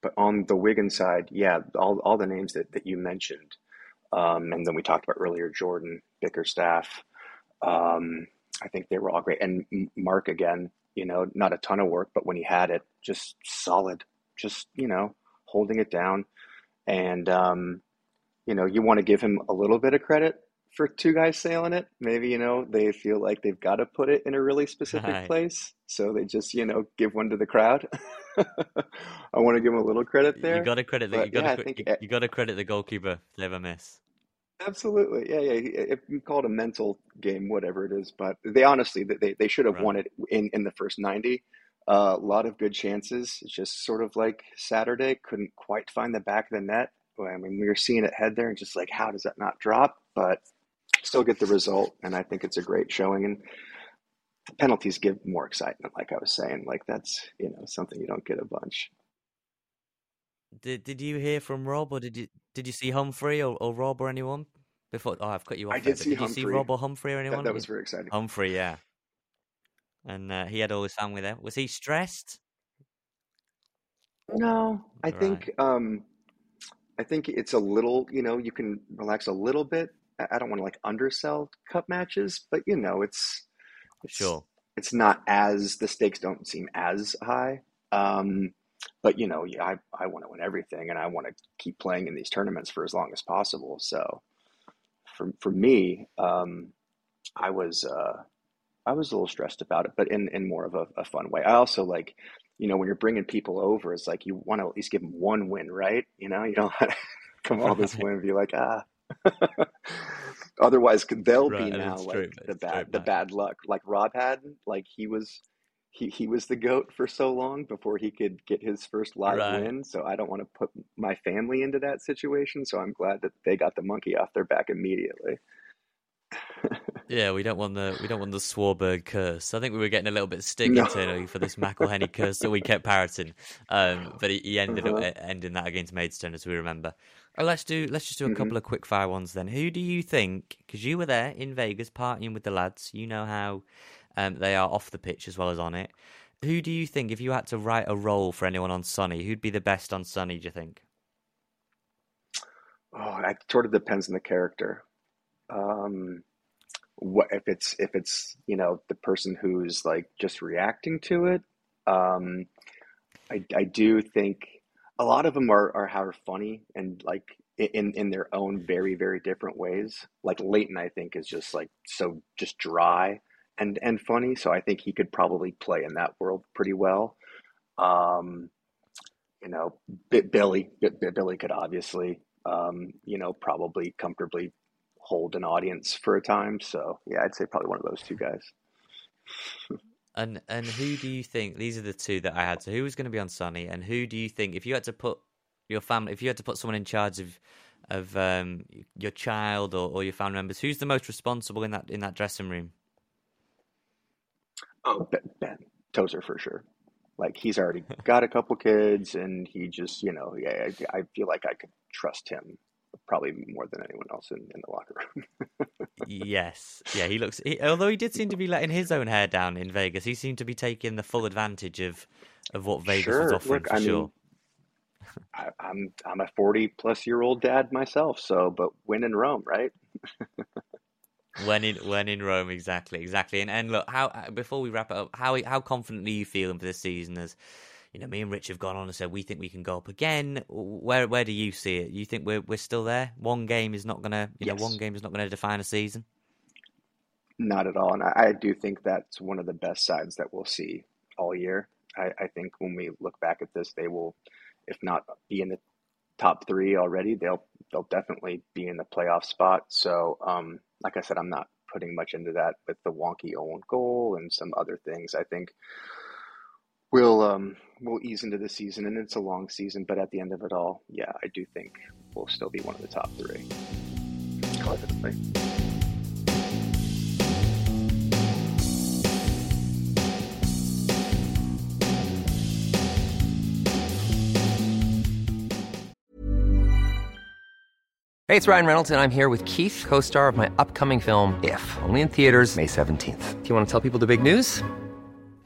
but on the Wigan side, yeah, all, all the names that, that you mentioned. Um, and then we talked about earlier Jordan, Bickerstaff. Um, I think they were all great. And Mark, again, you know, not a ton of work, but when he had it, just solid, just, you know, holding it down. And, um, you know, you want to give him a little bit of credit for two guys sailing it. Maybe, you know, they feel like they've got to put it in a really specific right. place. So they just, you know, give one to the crowd. I want to give him a little credit there. You got to credit the, you got yeah, to, you, you got to credit the goalkeeper. Never miss. Absolutely, yeah, yeah. If you call it a mental game, whatever it is, but they honestly they they should have right. won it in in the first ninety. A uh, lot of good chances. It's just sort of like Saturday couldn't quite find the back of the net. I mean, we were seeing it head there, and just like, how does that not drop? But still get the result, and I think it's a great showing. And the penalties give more excitement, like I was saying. Like that's you know something you don't get a bunch. Did Did you hear from Rob, or did you did you see Humphrey or, or Rob or anyone before? Oh, I've cut you off. I did there, see did Humphrey. you see Rob or Humphrey or anyone? That, that was very exciting. Humphrey, yeah. And uh, he had all his family there. Was he stressed? No, I right. think um, I think it's a little. You know, you can relax a little bit. I don't want to like undersell cup matches, but you know, it's, it's sure it's not as the stakes don't seem as high. Um, but you know, yeah, I, I want to win everything and I want to keep playing in these tournaments for as long as possible. So for, for me, um, I was, uh, I was a little stressed about it, but in, in more of a, a fun way. I also like, you know, when you're bringing people over, it's like you want to at least give them one win, right? You know, you don't come all this win and be like, ah. Otherwise, they'll right, be now like true, the bad, the bad luck, like Rob had. Like he was, he he was the goat for so long before he could get his first live right. win. So I don't want to put my family into that situation. So I'm glad that they got the monkey off their back immediately. Yeah, we don't want the we don't want the Swarberg curse. I think we were getting a little bit stick no. internally for this McElhenney curse that we kept parroting, um, but he, he ended uh-huh. up ending that against Maidstone, as we remember. Uh, let's do let's just do a mm-hmm. couple of quick fire ones then. Who do you think? Because you were there in Vegas partying with the lads, you know how um, they are off the pitch as well as on it. Who do you think, if you had to write a role for anyone on Sunny, who'd be the best on Sunny? Do you think? Oh, it sort of depends on the character. Um, what if it's if it's you know the person who's like just reacting to it? Um, I I do think a lot of them are are how funny and like in in their own very very different ways. Like Leighton, I think is just like so just dry and and funny. So I think he could probably play in that world pretty well. Um, you know, Billy Billy could obviously um, you know probably comfortably hold an audience for a time. So yeah, I'd say probably one of those two guys. and and who do you think these are the two that I had? So who was going to be on Sunny, and who do you think if you had to put your family, if you had to put someone in charge of of um, your child or, or your family members, who's the most responsible in that in that dressing room? Oh, Ben, ben Tozer for sure. Like he's already got a couple kids, and he just, you know, yeah, I, I feel like I could trust him probably more than anyone else in, in the locker room. yes, yeah, he looks. He, although he did seem to be letting his own hair down in Vegas, he seemed to be taking the full advantage of of what Vegas sure. was offering Look, for I sure. Mean, I, I'm I'm a forty plus year old dad myself, so but when in Rome, right? when in when in Rome, exactly, exactly. And and look, how uh, before we wrap it up, how how confident are you feeling for this season? As you know, me and Rich have gone on and said we think we can go up again. Where where do you see it? You think we're we're still there? One game is not gonna, you yes. know, one game is not gonna define a season. Not at all, and I, I, do think that's one of the best sides that we'll see all year. I, I think when we look back at this, they will, if not be in the top three already, they'll they'll definitely be in the playoff spot. So, um, like I said, I'm not putting much into that with the wonky own goal and some other things. I think we'll um, we'll ease into the season, and it's a long season. But at the end of it all, yeah, I do think we'll still be one of the top three collectively. Hey, it's Ryan Reynolds, and I'm here with Keith, co-star of my upcoming film. If only in theaters May seventeenth. Do you want to tell people the big news?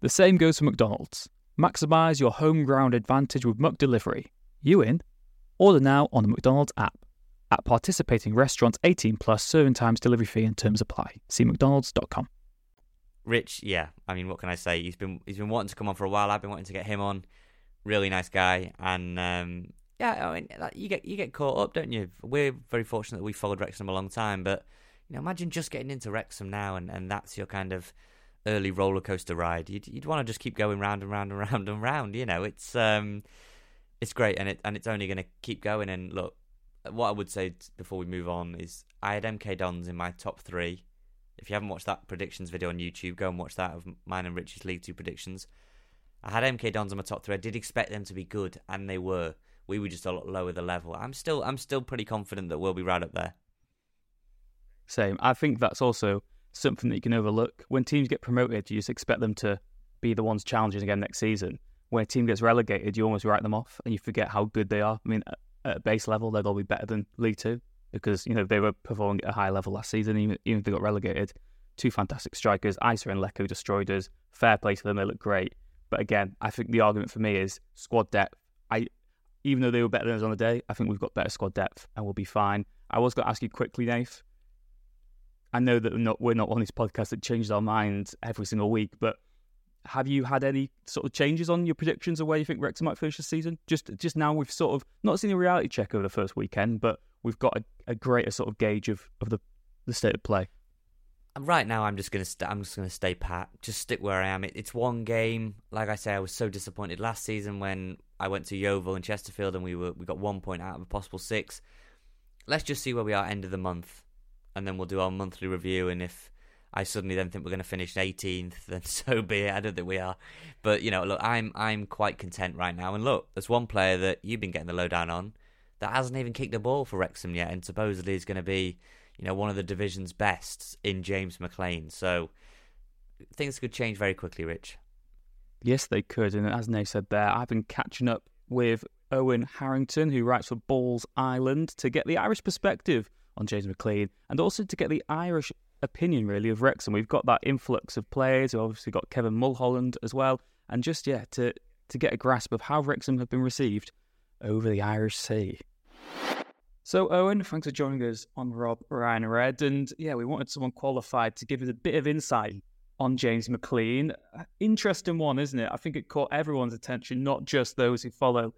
The same goes for McDonald's. Maximise your home ground advantage with Muck McDelivery. You in? Order now on the McDonald's app. At participating restaurants 18 plus serving times, delivery fee and terms apply. See McDonald's.com. Rich, yeah. I mean, what can I say? He's been he's been wanting to come on for a while. I've been wanting to get him on. Really nice guy, and um, yeah, I mean, you get you get caught up, don't you? We're very fortunate that we followed Wrexham a long time, but you know, imagine just getting into Wrexham now, and, and that's your kind of early roller coaster ride. You'd you'd want to just keep going round and round and round and round. You know, it's um, it's great, and it and it's only going to keep going. And look, what I would say before we move on is I had MK Dons in my top three. If you haven't watched that predictions video on YouTube, go and watch that of mine and Richie's League Two predictions. I had MK Dons in my top three. I did expect them to be good, and they were. We were just a lot lower the level. I'm still, I'm still pretty confident that we'll be right up there. Same. I think that's also something that you can overlook. When teams get promoted, you just expect them to be the ones challenging again next season. When a team gets relegated, you almost write them off and you forget how good they are. I mean, at base level, they'll be better than League Two because you know they were performing at a high level last season, even, even if they got relegated. Two fantastic strikers, Eisa and Leko destroyed us. Fair play to them; they look great. But again, I think the argument for me is squad depth. I, even though they were better than us on the day, I think we've got better squad depth and we'll be fine. I was going to ask you quickly, Nath. I know that we're not, we're not on this podcast that changes our minds every single week, but have you had any sort of changes on your predictions of where you think Wrexham might finish the season? Just just now we've sort of not seen a reality check over the first weekend, but we've got a, a greater sort of gauge of, of the, the state of play. Um, right now, I'm just gonna st- I'm just gonna stay pat. Just stick where I am. It, it's one game. Like I say, I was so disappointed last season when I went to Yeovil and Chesterfield, and we were we got one point out of a possible six. Let's just see where we are end of the month, and then we'll do our monthly review. And if I suddenly then think we're going to finish 18th, then so be it. I don't think we are, but you know, look, I'm I'm quite content right now. And look, there's one player that you've been getting the lowdown on that hasn't even kicked a ball for Wrexham yet, and supposedly is going to be, you know, one of the division's best in James McClean. So things could change very quickly, Rich. Yes, they could. And as Nate said there, I've been catching up with Eoin Harrington, who writes for Balls Island, to get the Irish perspective on James McClean and also to get the Irish opinion, really, of Wrexham. We've got that influx of players. We've obviously got Kevin Mulholland as well. And just, yeah, to, to get a grasp of how Wrexham have been received over the Irish Sea. So, Eoin, thanks for joining us on Rob Ryan Red. And yeah, we wanted someone qualified to give us a bit of insight on James McLean. Interesting one, isn't it? I think it caught everyone's attention, not just those who follow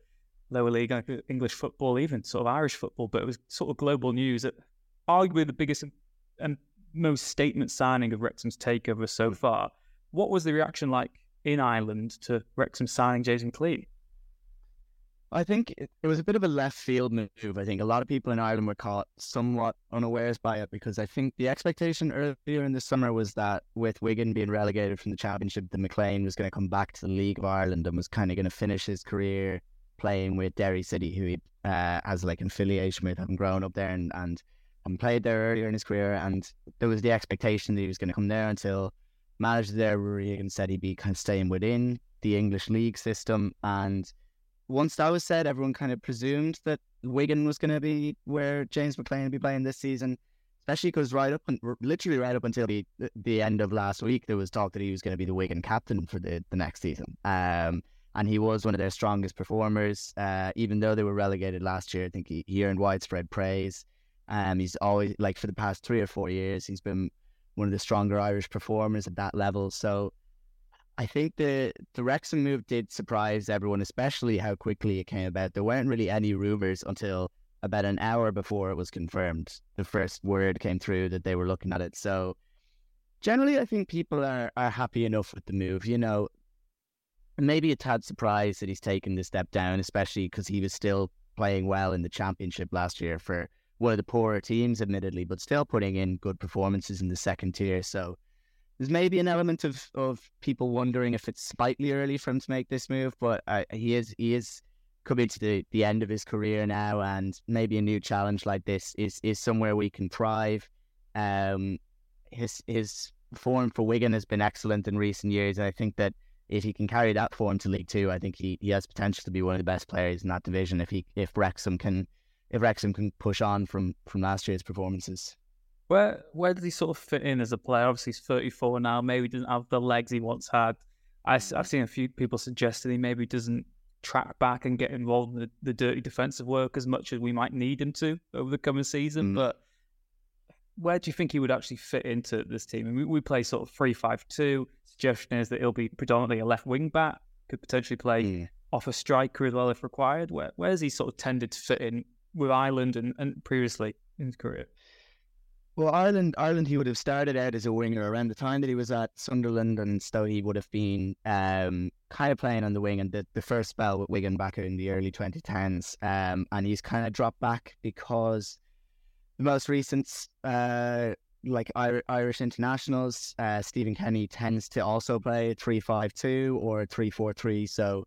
lower league English football, even sort of Irish football, but it was sort of global news. That arguably the biggest and most statement signing of Wrexham's takeover so far. What was the reaction like in Ireland to Wrexham signing Jason McClean? I think it, it was a bit of a left field move. I think a lot of people in Ireland were caught somewhat unawares by it because I think the expectation earlier in the summer was that with Wigan being relegated from the Championship, the McClean was going to come back to the League of Ireland and was kind of going to finish his career playing with Derry City, who he uh, has like an affiliation with, having grown up there and, and and played there earlier in his career. And there was the expectation that he was going to come there until manager there, Ruairi Egan, said he'd be kind of staying within the English league system. And once that was said, everyone kind of presumed that Wigan was going to be where James McClean would be playing this season. Especially because right up, and literally right up until the the end of last week, there was talk that he was going to be the Wigan captain for the, the next season. Um, and he was one of their strongest performers. Uh, even though they were relegated last year, I think he, he earned widespread praise. Um, he's always like for the past three or four years, he's been one of the stronger Irish performers at that level. So I think the the Wrexham move did surprise everyone, especially how quickly it came about. There weren't really any rumors until about an hour before it was confirmed. The first word came through that they were looking at it. So generally, I think people are are happy enough with the move. You know, maybe a tad surprised that he's taken the step down, especially because he was still playing well in the championship last year for of the poorer teams, admittedly, but still putting in good performances in the second tier. So there's maybe an element of of people wondering if it's slightly early for him to make this move, but uh, he is he is coming to the, the end of his career now, and maybe a new challenge like this is is somewhere we can thrive. Um, his his form for Wigan has been excellent in recent years, and I think that if he can carry that form to League Two, I think he, he has potential to be one of the best players in that division. If he if Wrexham can if Wrexham can push on from from last year's performances. Where where does he sort of fit in as a player? Obviously, he's 34 now. Maybe doesn't have the legs he once had. I, have seen a few people suggesting he maybe doesn't track back and get involved in the, the dirty defensive work as much as we might need him to over the coming season. Mm. But where do you think he would actually fit into this team? I mean, we, we play sort of three-five-two. Suggestion is that he'll be predominantly a left wing back, could potentially play mm. off a striker as well if required. Where where's he sort of tended to fit in with Ireland and, and previously in his career? Well, Ireland, Ireland, he would have started out as a winger around the time that he was at Sunderland, and so he would have been um, kind of playing on the wing. And the, the first spell with Wigan back in the early 2010s, um, and he's kind of dropped back because the most recent, uh, like Irish internationals, uh, Stephen Kenny tends to also play three five two or three four three. So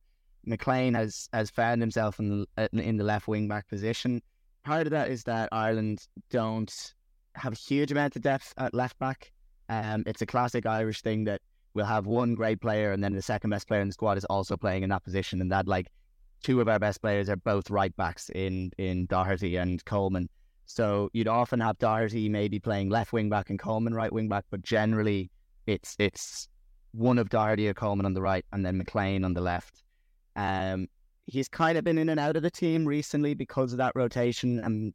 McClean has has found himself in the, in the left wing back position. Part of that is that Ireland don't have a huge amount of depth at left back. Um, it's a classic Irish thing that we'll have one great player and then the second best player in the squad is also playing in that position, and that like two of our best players are both right backs in in Doherty and Coleman. So you'd often have Doherty maybe playing left wing back and Coleman right wing back, but generally it's it's one of Doherty or Coleman on the right and then McClean on the left. Um, he's kind of been in and out of the team recently because of that rotation and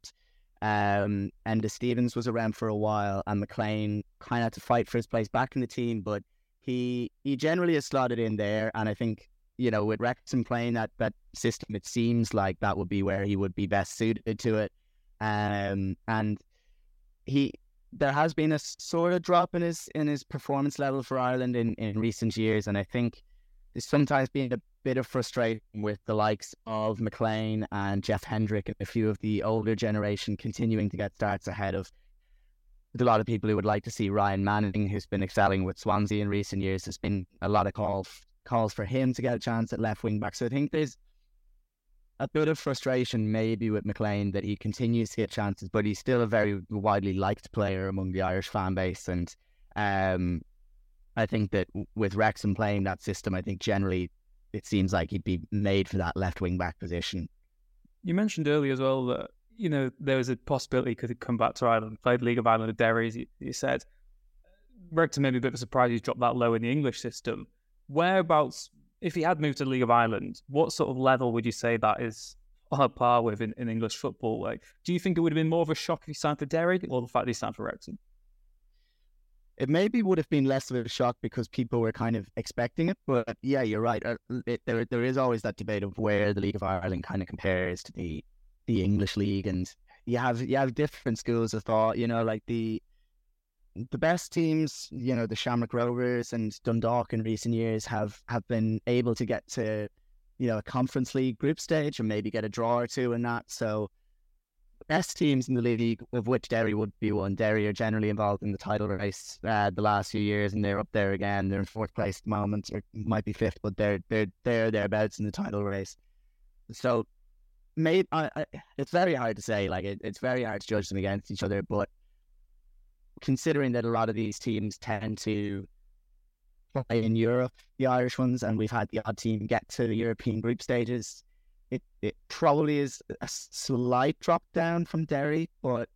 um, and Stevens was around for a while, and McClean kind of had to fight for his place back in the team, but he he generally has slotted in there, and I think you know with Wrexham playing that that system, it seems like that would be where he would be best suited to it. Um, and he there has been a sort of drop in his in his performance level for Ireland in, in recent years, and I think there's sometimes been a bit of frustration with the likes of McClean and Jeff Hendrick and a few of the older generation continuing to get starts ahead of a lot of people who would like to see Ryan Manning, who's been excelling with Swansea in recent years. There's been a lot of calls calls for him to get a chance at left wing back. So I think there's a bit of frustration maybe with McClean that he continues to get chances, but he's still a very widely liked player among the Irish fan base. And um, I think that with Wrexham playing that system, I think generally it seems like he'd be made for that left wing back position. You mentioned earlier as well that you know there was a possibility he could come back to Ireland, played League of Ireland at Derry. As you, said, Wrexham maybe a bit of a surprise he's dropped that low in the English system. Whereabouts, if he had moved to League of Ireland, what sort of level would you say that is on par with in, in English football? Like, do you think it would have been more of a shock if he signed for Derry or the fact that he signed for Wrexham? It maybe would have been less of a shock because people were kind of expecting it. But yeah, you're right. Uh, it, there there is always that debate of where the League of Ireland kind of compares to the the English league, and you have you have different schools of thought. You know, like the the best teams, you know, the Shamrock Rovers and Dundalk in recent years have have been able to get to you know a Conference League group stage and maybe get a draw or two in that. So best teams in the league, of which Derry would be one. Derry are generally involved in the title race uh, the last few years, and they're up there again. They're in fourth place at the moment, or might be fifth, but they're they're they're thereabouts in the title race. So, maybe I, I, it's very hard to say. Like it, it's very hard to judge them against each other. But considering that a lot of these teams tend to play in Europe, the Irish ones, and we've had the odd team get to the European group stages it, it probably is a slight drop down from Derry, but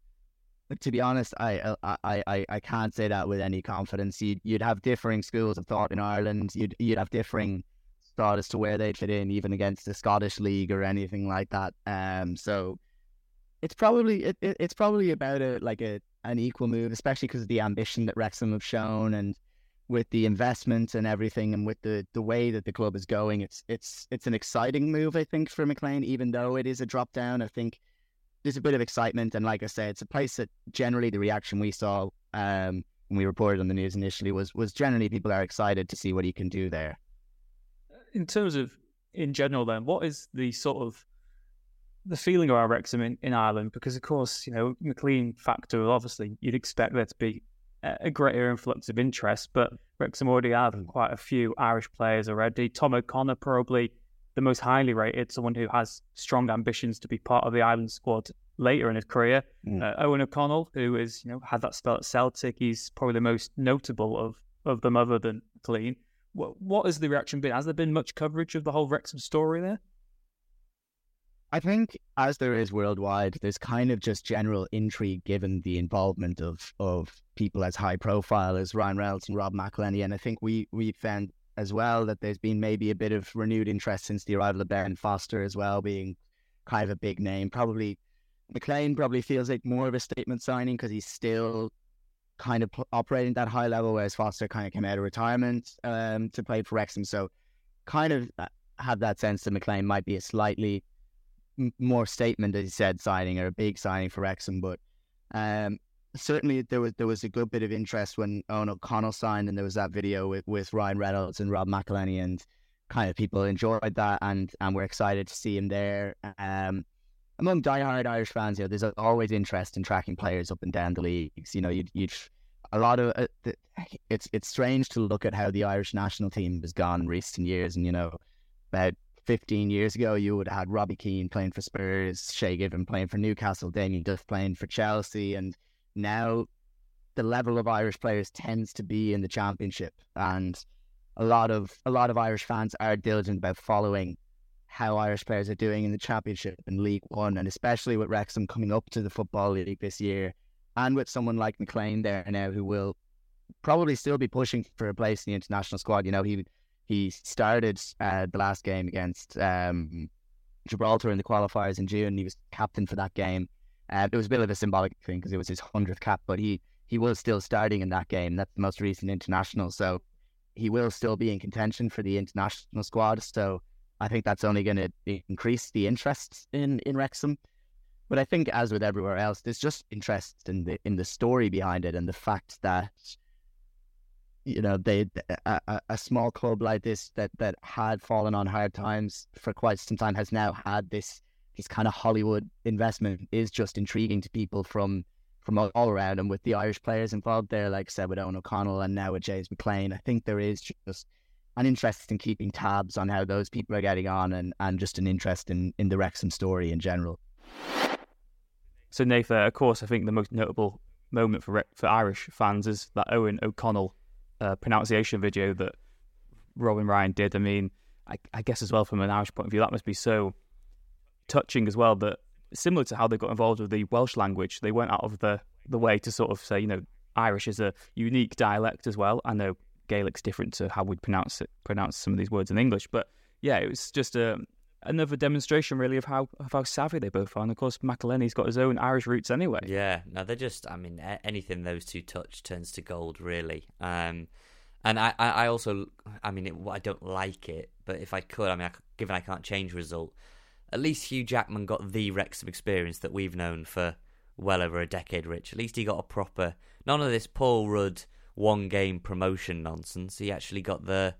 to be honest, I I, I, I can't say that with any confidence. You'd, you'd have differing schools of thought in Ireland. You'd you'd have differing thought as to where they'd fit in, even against the Scottish league or anything like that. Um, so it's probably it, it it's probably about a like a an equal move, especially because of the ambition that Wrexham have shown and with the investment and everything and with the the way that the club is going it's it's it's an exciting move i think for mcclean even though it is a drop down i think there's a bit of excitement and like i said it's a place that generally the reaction we saw um, when we reported on the news initially was was generally people are excited to see what he can do there in terms of in general then what is the sort of the feeling around Wrexham in, in Ireland? Because of course, you know, McClean factor. Obviously, you'd expect there to be a greater influx of interest, but Wrexham already have Mm. quite a few Irish players already. Tom O'Connor, probably the most highly rated, someone who has strong ambitions to be part of the Ireland squad later in his career. Mm. Uh, Eoghan O'Connell, who is, you know, had that spell at Celtic, he's probably the most notable of, of them other than McClean. What, what has the reaction been? Has there been much coverage of the whole Wrexham story there? I think, as there is worldwide, there's kind of just general intrigue given the involvement of of people as high profile as Ryan Reynolds and Rob McElhenney. And I think we we found as well that there's been maybe a bit of renewed interest since the arrival of Ben Foster as well, being kind of a big name. Probably McClean probably feels like more of a statement signing because he's still kind of operating at that high level, whereas Foster kind of came out of retirement um, to play for Wrexham. So kind of uh, have that sense that McClean might be a slightly more statement, as you said, signing or a big signing for Wrexham. But um, certainly there was there was a good bit of interest when Eoghan O'Connell signed, and there was that video with, with Ryan Reynolds and Rob McElhenney, and kind of people enjoyed that, and and we're excited to see him there. Um, among diehard Irish fans, you know, there's always interest in tracking players up and down the leagues. You know, you'd, you'd a lot of uh, the, it's it's strange to look at how the Irish national team has gone in recent years, and you know, about 15 years ago, you would have had Robbie Keane playing for Spurs, Shay Given playing for Newcastle, Damien Duff playing for Chelsea, and now the level of Irish players tends to be in the Championship, and a lot of a lot of Irish fans are diligent about following how Irish players are doing in the Championship and League One, and especially with Wrexham coming up to the Football League this year, and with someone like McClean there now who will probably still be pushing for a place in the international squad. You know, he he started uh, the last game against um, Gibraltar in the qualifiers in June. He was captain for that game. Uh, it was a bit of a symbolic thing because it was his hundredth cap, but he he was still starting in that game. That's the most recent international, so he will still be in contention for the international squad. So I think that's only going to increase the interest in in Wrexham. But I think, as with everywhere else, there's just interest in the in the story behind it and the fact that you know they a, a, small club like this that that had fallen on hard times for quite some time has now had this this kind of Hollywood investment is just intriguing to people from from all, around and with the Irish players involved there, like said with Eoghan O'Connell and now with James McClean, I think there is just an interest in keeping tabs on how those people are getting on and, and just an interest in, in the Wrexham story in general. So, Nathan, of course, I think the most notable moment for for Irish fans is that Eoghan O'Connell uh, pronunciation video that Robin Ryan did. I mean, I, I, guess as well from an Irish point of view, that must be so touching as well. That similar to how they got involved with the Welsh language, they went out of the the way to sort of say, you know, Irish is a unique dialect as well. I know Gaelic's different to how we'd pronounce it, pronounce some of these words in English, but yeah, it was just a another demonstration really of how of how savvy they both are. And of course, McElhenney's got his own Irish roots anyway. Yeah, no, they're just. I mean, anything those two touch turns to gold, really. Um, and I, I also, I mean, it, I don't like it, but if I could, I mean, I, given I can't change result, at least Hugh Jackman got the Wrexham experience that we've known for well over a decade. Rich, at least he got a proper, none of this Paul Rudd one game promotion nonsense. He actually got the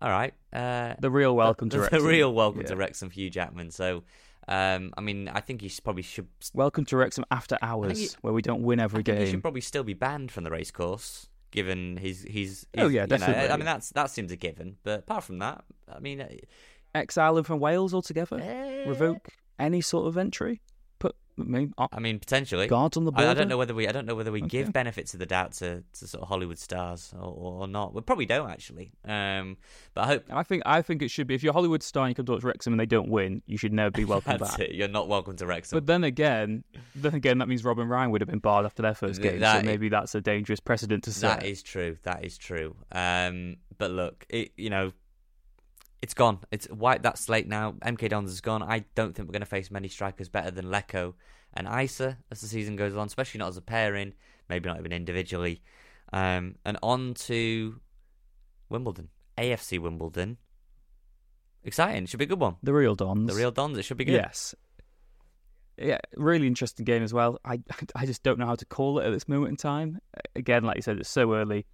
all right. Uh, the real welcome the, to the Wrexham. real welcome yeah. to Wrexham, Hugh Jackman. So, um, I mean, I think he probably should. Welcome to Wrexham after hours, he, where we don't win every game. He should probably still be banned from the racecourse, given his his. his oh yeah, definitely. Know, I mean, that's that seems a given. But apart from that, I mean, exile him from Wales altogether. Uh, Revoke any sort of entry. I mean, I mean, potentially guards on the border. I, I, don't know whether we. I don't know whether we okay. give benefits of the doubt to, to sort of Hollywood stars or, or not. We probably don't actually. Um, but I hope. I think. I think it should be. If you're a Hollywood star and you come to watch Wrexham and they don't win, you should never be welcome That's back. It. You're not welcome to Wrexham. But then again, then again, that means Robin Ryan would have been barred after their first game. That, so maybe that's a dangerous precedent to set. That is true. That is true. Um, but look, it, you know, it's gone. It's wiped that slate now. MK Dons is gone. I don't think we're going to face many strikers better than Leko and Eisa as the season goes on, especially not as a pairing, maybe not even individually. Um, and on to Wimbledon, AFC Wimbledon. Exciting. Should be a good one. The real Dons. The real Dons. It should be good. Yes. Yeah, really interesting game as well. I I just don't know how to call it at this moment in time. Again, like you said, it's so early.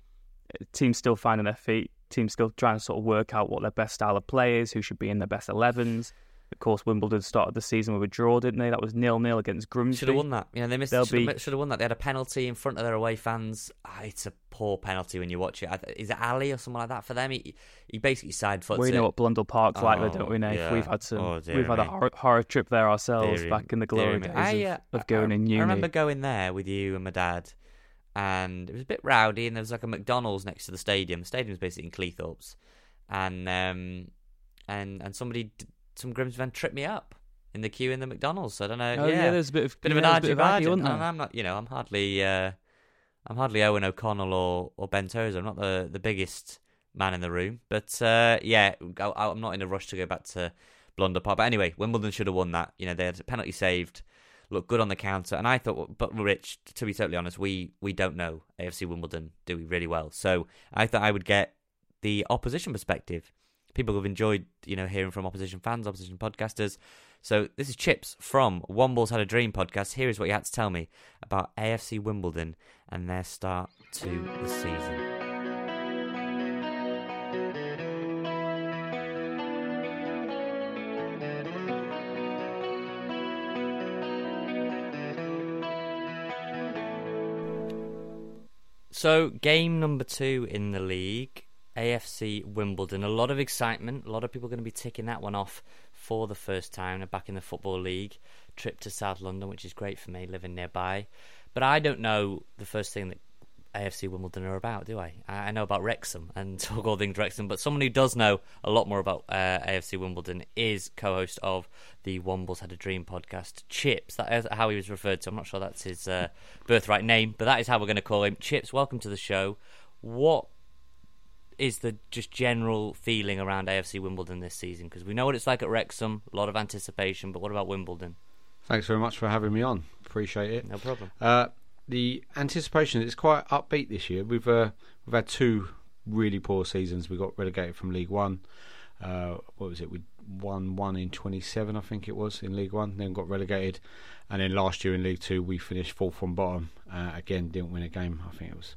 Teams still finding their feet. Teams still trying to sort of work out what their best style of play is, who should be in their best 11s. Of course, Wimbledon started the season with a draw, didn't they? That was nil nil against Grimsby. Should have won that. Yeah, they missed. Should have, should have won that. They had a penalty in front of their away fans. Ah, it's a poor penalty when you watch it. Is it Ali or someone like that for them? He he basically side foots We it. know what Blundell Park's like, though, don't we, Oh, yeah. We've had some. Oh, we've had a horror, horror trip there ourselves Dear back in the glory days I, of, uh, of going I, in uni. I remember going there with you and my dad, and it was a bit rowdy. And there was like a McDonald's next to the stadium. The stadium's basically in Cleethorpes, and um, and and somebody, some Grimsby fan tripped me up in the queue in the McDonald's. So I don't know. Oh, yeah, there's a bit of- bit yeah, of an bit argy argy, bargy. wasn't And there? I'm not, you know, I'm hardly, uh, I'm hardly Eoghan O'Connell or or Ben Tozer. I'm not the the biggest man in the room, but uh, yeah, I, I'm not in a rush to go back to Blundell Park. But anyway, Wimbledon should have won that. You know, they had a penalty saved, looked good on the counter, and I thought, but Rich, to be totally honest, we we don't know AFC Wimbledon do we really well. So I thought I would get the opposition perspective. People have enjoyed, you know, hearing from opposition fans, opposition podcasters. So this is Chips from Wombles Had a Dream podcast. Here is what you had to tell me about AFC Wimbledon and their start to the season. So, game number two in the league, AFC Wimbledon. A lot of excitement. A lot of people going to be ticking that one off for the first time. They're back in the Football League. Trip to South London, which is great for me, living nearby. But I don't know the first thing that AFC Wimbledon are about, do I? I know about Wrexham and talk all things Wrexham, but someone who does know a lot more about uh, AFC Wimbledon is co-host of the Wombles Had a Dream podcast, Chips. That is how he was referred to. I'm not sure that's his uh, birthright name, but that is how we're going to call him. Chips, welcome to the show. What is the just general feeling around AFC Wimbledon this season? Because we know what it's like at Wrexham, a lot of anticipation, but what about Wimbledon? Thanks very much for having me on. Appreciate it. No problem. Uh, the anticipation is quite upbeat this year. We've uh, we've had two really poor seasons. We got relegated from League One. Uh, what was it? We won one in 27, I think it was, in League One. Then got relegated, and then last year in League Two we finished fourth from bottom. Uh, again, didn't win a game. I think it was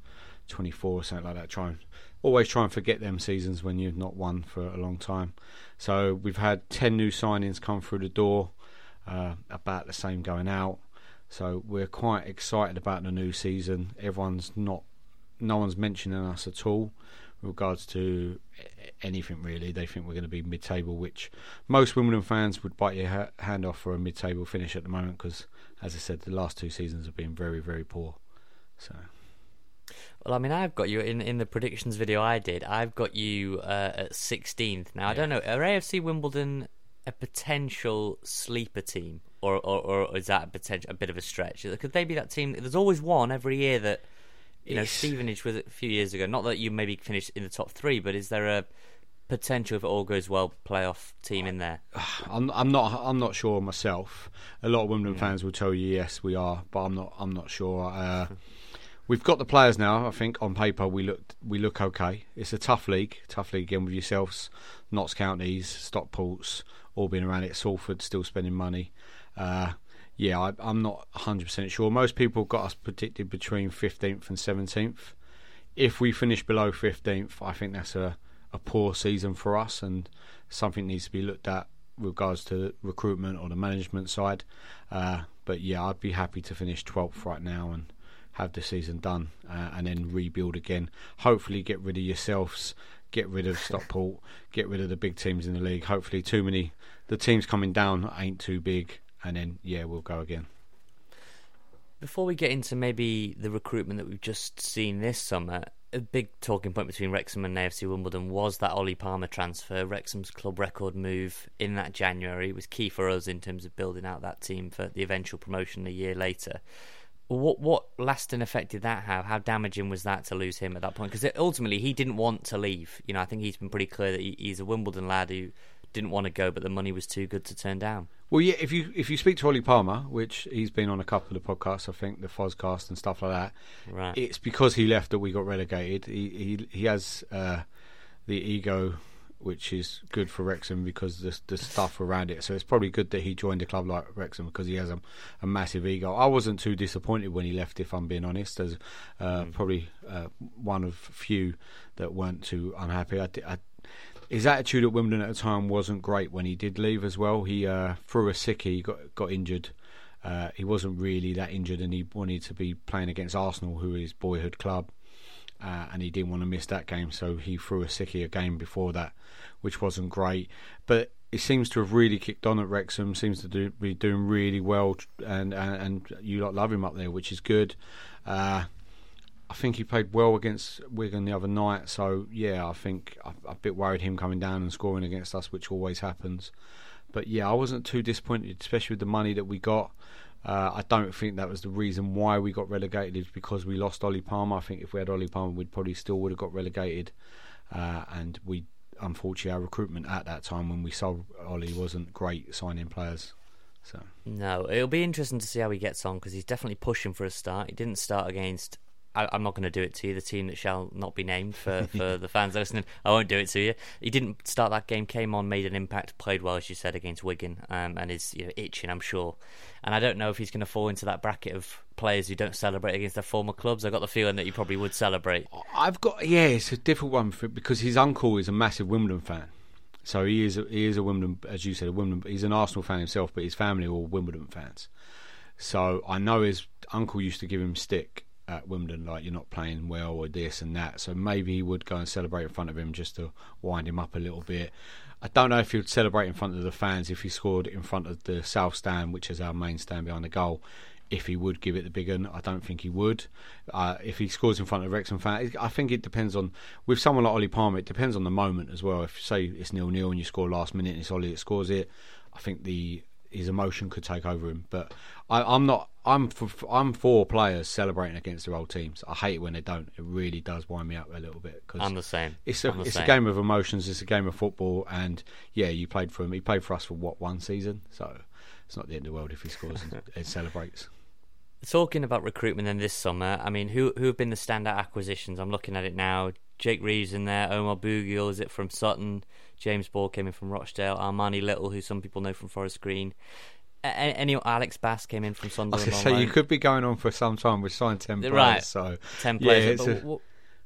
24 or something like that. Try and always try and forget them seasons when you've not won for a long time. So we've had 10 new signings come through the door. Uh, about the same going out. So we're quite excited about the new season. Everyone's not, no one's mentioning us at all with regards to anything really. They think we're going to be mid-table, which most Wimbledon fans would bite your ha- hand off for a mid-table finish at the moment because, as I said, the last two seasons have been very, very poor. So Well, I mean, I've got you in in the predictions video I did. I've got you uh, at 16th. Now, I don't know. Are AFC Wimbledon a potential sleeper team, or or, or is that a potential a bit of a stretch? Could they be that team? There's always one every year that you know Stevenage was a few years ago. Not that you maybe finished in the top three, but is there a potential if it all goes well playoff team in there? I'm I'm not I'm not sure myself. A lot of Wimbledon fans will tell you yes we are, but I'm not I'm not sure. Uh, we've got the players now. I think on paper we look we look okay. It's a tough league, tough league again with yourselves, Notts counties, Stockports, all being around it. Salford still spending money. Uh, yeah, I, I'm not 100% sure. Most people got us predicted between 15th and 17th. If we finish below 15th, I think that's a, a poor season for us and something needs to be looked at regards to recruitment or the management side. Uh, but yeah, I'd be happy to finish 12th right now and have the season done uh, and then rebuild again. Hopefully, get rid of yourselves, get rid of Stockport, get rid of the big teams in the league. Hopefully, too many the teams coming down ain't too big, and then yeah, we'll go again. Before we get into maybe the recruitment that we've just seen this summer, a big talking point between Wrexham and AFC Wimbledon was that Ollie Palmer transfer. Wrexham's club record move in that January was key for us in terms of building out that team for the eventual promotion a year later. What what lasting effect did that have? How damaging was that to lose him at that point? Because ultimately he didn't want to leave. You know, I think he's been pretty clear that he, he's a Wimbledon lad who didn't want to go, but the money was too good to turn down. Well, yeah, if you if you speak to Ollie Palmer, which he's been on a couple of podcasts, I think the Fozcast and stuff like that, Right. it's because he left that we got relegated. He he he has uh, the ego, which is good for Wrexham because the the stuff around it. So it's probably good that he joined a club like Wrexham because he has a, a massive ego. I wasn't too disappointed when he left, if I'm being honest. As uh, probably uh, one of few that weren't too unhappy. I, I his attitude at Wimbledon at the time wasn't great when he did leave as well. He uh, threw a sickie, got got injured. Uh, he wasn't really that injured, and he wanted to be playing against Arsenal, who is boyhood club, uh, and he didn't want to miss that game, so he threw a sickie a game before that, which wasn't great. But he seems to have really kicked on at Wrexham. Seems to do, be doing really well, and, and and you lot love him up there, which is good. Uh, I think he played well against Wigan the other night. So yeah, I think I'm a bit worried him coming down and scoring against us, which always happens. But yeah, I wasn't too disappointed, especially with the money that we got. Uh, I don't think that was the reason why we got relegated. Is because we lost Ollie Palmer. I think if we had Ollie Palmer, we'd probably still would have got relegated. Uh, and we, unfortunately, our recruitment at that time when we sold Ollie wasn't great signing players. So no, it'll be interesting to see how he gets on because he's definitely pushing for a start. He didn't start against I, am not going to do it to you. The team that shall not be named for, for the fans listening, I won't do it to you. He didn't start that game. Came on, made an impact, played well as you said against Wigan, um, and is you know, itching, I'm sure. And I don't know if he's going to fall into that bracket of players who don't celebrate against their former clubs. I got the feeling that he probably would celebrate. I've got yeah, it's a difficult one for, because his uncle is a massive Wimbledon fan. So he is a, he is a Wimbledon, as you said, a Wimbledon. He's an Arsenal fan himself, but his family are all Wimbledon fans. So I know his uncle used to give him stick at Wimbledon, like you're not playing well or this and that. So maybe he would go and celebrate in front of him just to wind him up a little bit. I don't know if he would celebrate in front of the fans if he scored in front of the south stand, which is our main stand behind the goal. If he would give it the big one, I don't think he would. Uh, if he scores in front of Wrexham fans, I think it depends on with someone like Ollie Palmer. It depends on the moment as well. If say it's nil nil and you score last minute and it's Ollie that scores it, I think the his emotion could take over him. But I, am not. I'm for, I'm for players celebrating against their old teams. I hate it when they don't. It really does wind me up a little bit. Cause I'm the same. It's a it's same. a game of emotions. It's a game of football, and yeah, you played for him. He played for us for what one season, so it's not the end of the world if he scores and, and celebrates. Talking about recruitment in this summer, I mean, who who have been the standout acquisitions? I'm looking at it now. Jake Reeves in there, Omar Bougiel, is it from Sutton? James Ball came in from Rochdale, Armani Little, who some people know from Forest Green. Any Alex Bass came in from Sunderland. So you could be going on for some time. We signed ten players, right? So ten players. Yeah, a...